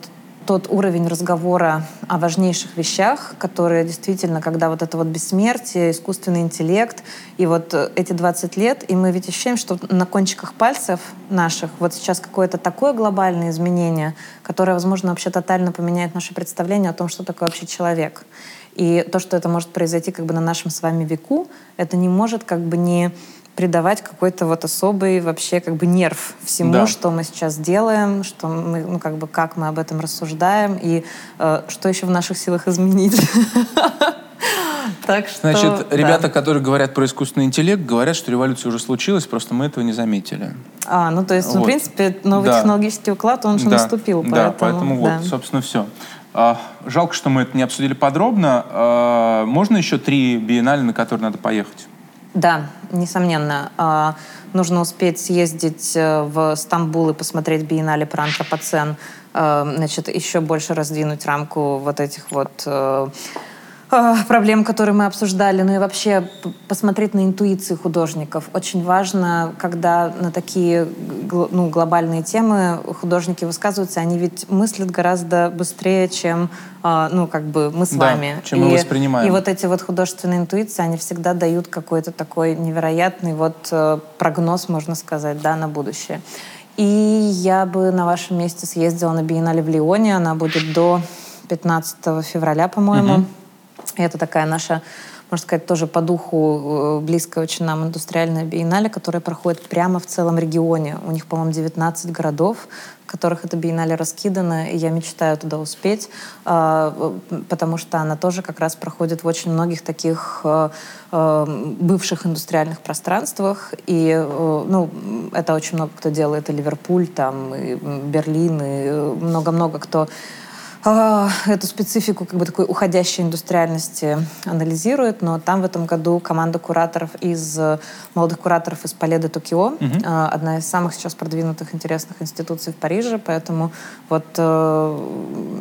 тот уровень разговора о важнейших вещах, которые действительно, когда вот это вот бессмертие, искусственный интеллект, и вот э, эти 20 лет, и мы ведь ощущаем, что на кончиках пальцев наших вот сейчас какое-то такое глобальное изменение, которое, возможно, вообще тотально поменяет наше представление о том, что такое вообще человек. И то, что это может произойти как бы на нашем с вами веку, это не может как бы не придавать какой-то вот особый вообще как бы нерв всему, Да. что мы сейчас делаем, что мы, ну как бы как мы об этом рассуждаем и э, что еще в наших силах изменить. Так что, Значит, да. ребята, которые говорят про искусственный интеллект, говорят, что революция уже случилась, просто мы этого не заметили. А, ну то есть, ну, Вот. в принципе, новый Да. технологический уклад, он же Да, наступил, Да, поэтому... поэтому да. вот, собственно, все. А, жалко, что мы это не обсудили подробно. А, можно еще три биеннале, на которые надо поехать? Да, несомненно. А, Нужно успеть съездить э, в Стамбул и посмотреть биеннале про антропоцен. Э, Значит, еще больше раздвинуть рамку вот этих вот э, проблем, которые мы обсуждали. Ну и вообще посмотреть на интуиции художников. Очень важно, когда на такие ну, глобальные темы художники высказываются, они ведь мыслят гораздо быстрее, чем э, ну, как бы мы с Да, вами. чем мы воспринимаем. И вот эти вот художественные интуиции, они всегда дают какой-то такой невероятный вот э, прогноз, можно сказать, да, на будущее. И я бы на вашем месте съездила на биеннале в Лионе. Она будет до 15 февраля, по-моему. И это такая наша, можно сказать, тоже по духу э, близкая очень нам индустриальная биеннале, которая проходит прямо в целом регионе. У них, по-моему, 19 городов, в которых эта биеннале раскидана, и я мечтаю туда успеть, а, э, потому что она тоже как раз проходит в очень многих таких э, бывших индустриальных пространствах, и ну, это очень много кто делает, и Ливерпуль, там, и Берлин, и много-много кто эту специфику как бы такой уходящей индустриальности анализирует, но там в этом году команда кураторов из молодых кураторов из Пале де Токио, а, одна из самых сейчас продвинутых интересных институций в Париже, поэтому вот э,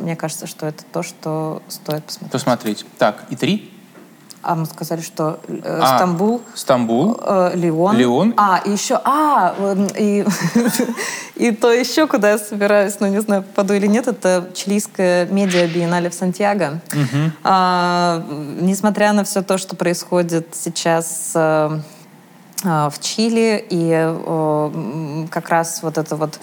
мне кажется, что это то, что стоит посмотреть. Посмотреть. Так, и три? А мы сказали, что э, А, Стамбул, Стамбул. э, Лион. Лион. А, и еще, а, и, и то еще, куда я собираюсь, ну не знаю, попаду или нет, это чилийская медиа-биеннале в Сантьяго. А, несмотря на все то, что происходит сейчас э, э, в Чили, и м, как раз вот это вот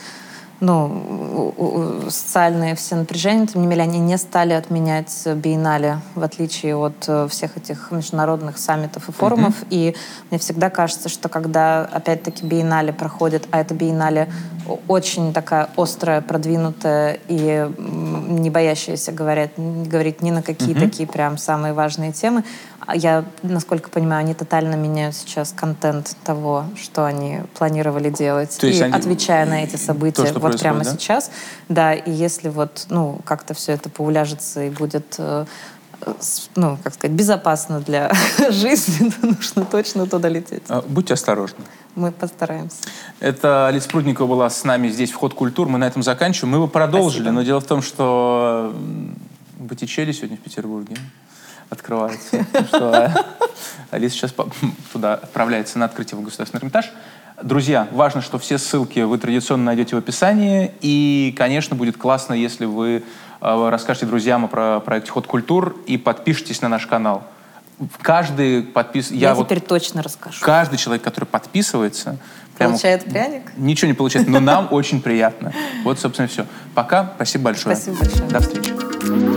ну, социальные все напряжения, тем не менее, они не стали отменять биеннале, в отличие от э, всех этих международных саммитов и форумов. И мне всегда кажется, что когда, опять-таки, биеннале проходит, а это биеннале очень такая острая, продвинутая и не боящаяся говорить, говорить ни на какие такие прям самые важные темы, я, насколько понимаю, они тотально меняют сейчас контент того, что они планировали делать. То и они- отвечая на эти события что вот прямо да? сейчас. Да, и если вот, ну, как-то все это поуляжется и будет э, ну, как сказать, безопасно для жизни, то нужно точно туда лететь. А, Будьте осторожны. Мы постараемся. Это Алиса Прудникова была с нами здесь, в Ход Культур. Мы на этом заканчиваем. Мы бы продолжили, Спасибо. но дело в том, что Боттичелли сегодня в Петербурге открывается. Что, э, Алиса сейчас туда отправляется на открытие в Государственный Эрмитаж. Друзья, важно, что все ссылки вы традиционно найдете в описании. И, конечно, будет классно, если вы э, расскажете друзьям о про- проекте Ход Культур и подпишитесь на наш канал. Каждый подпис... Я, вот теперь точно расскажу. каждый человек, который подписывается, прямо Получает пряник? ничего не получает, но нам очень приятно. Вот, собственно, все. Пока. Спасибо большое. Спасибо большое. До встречи.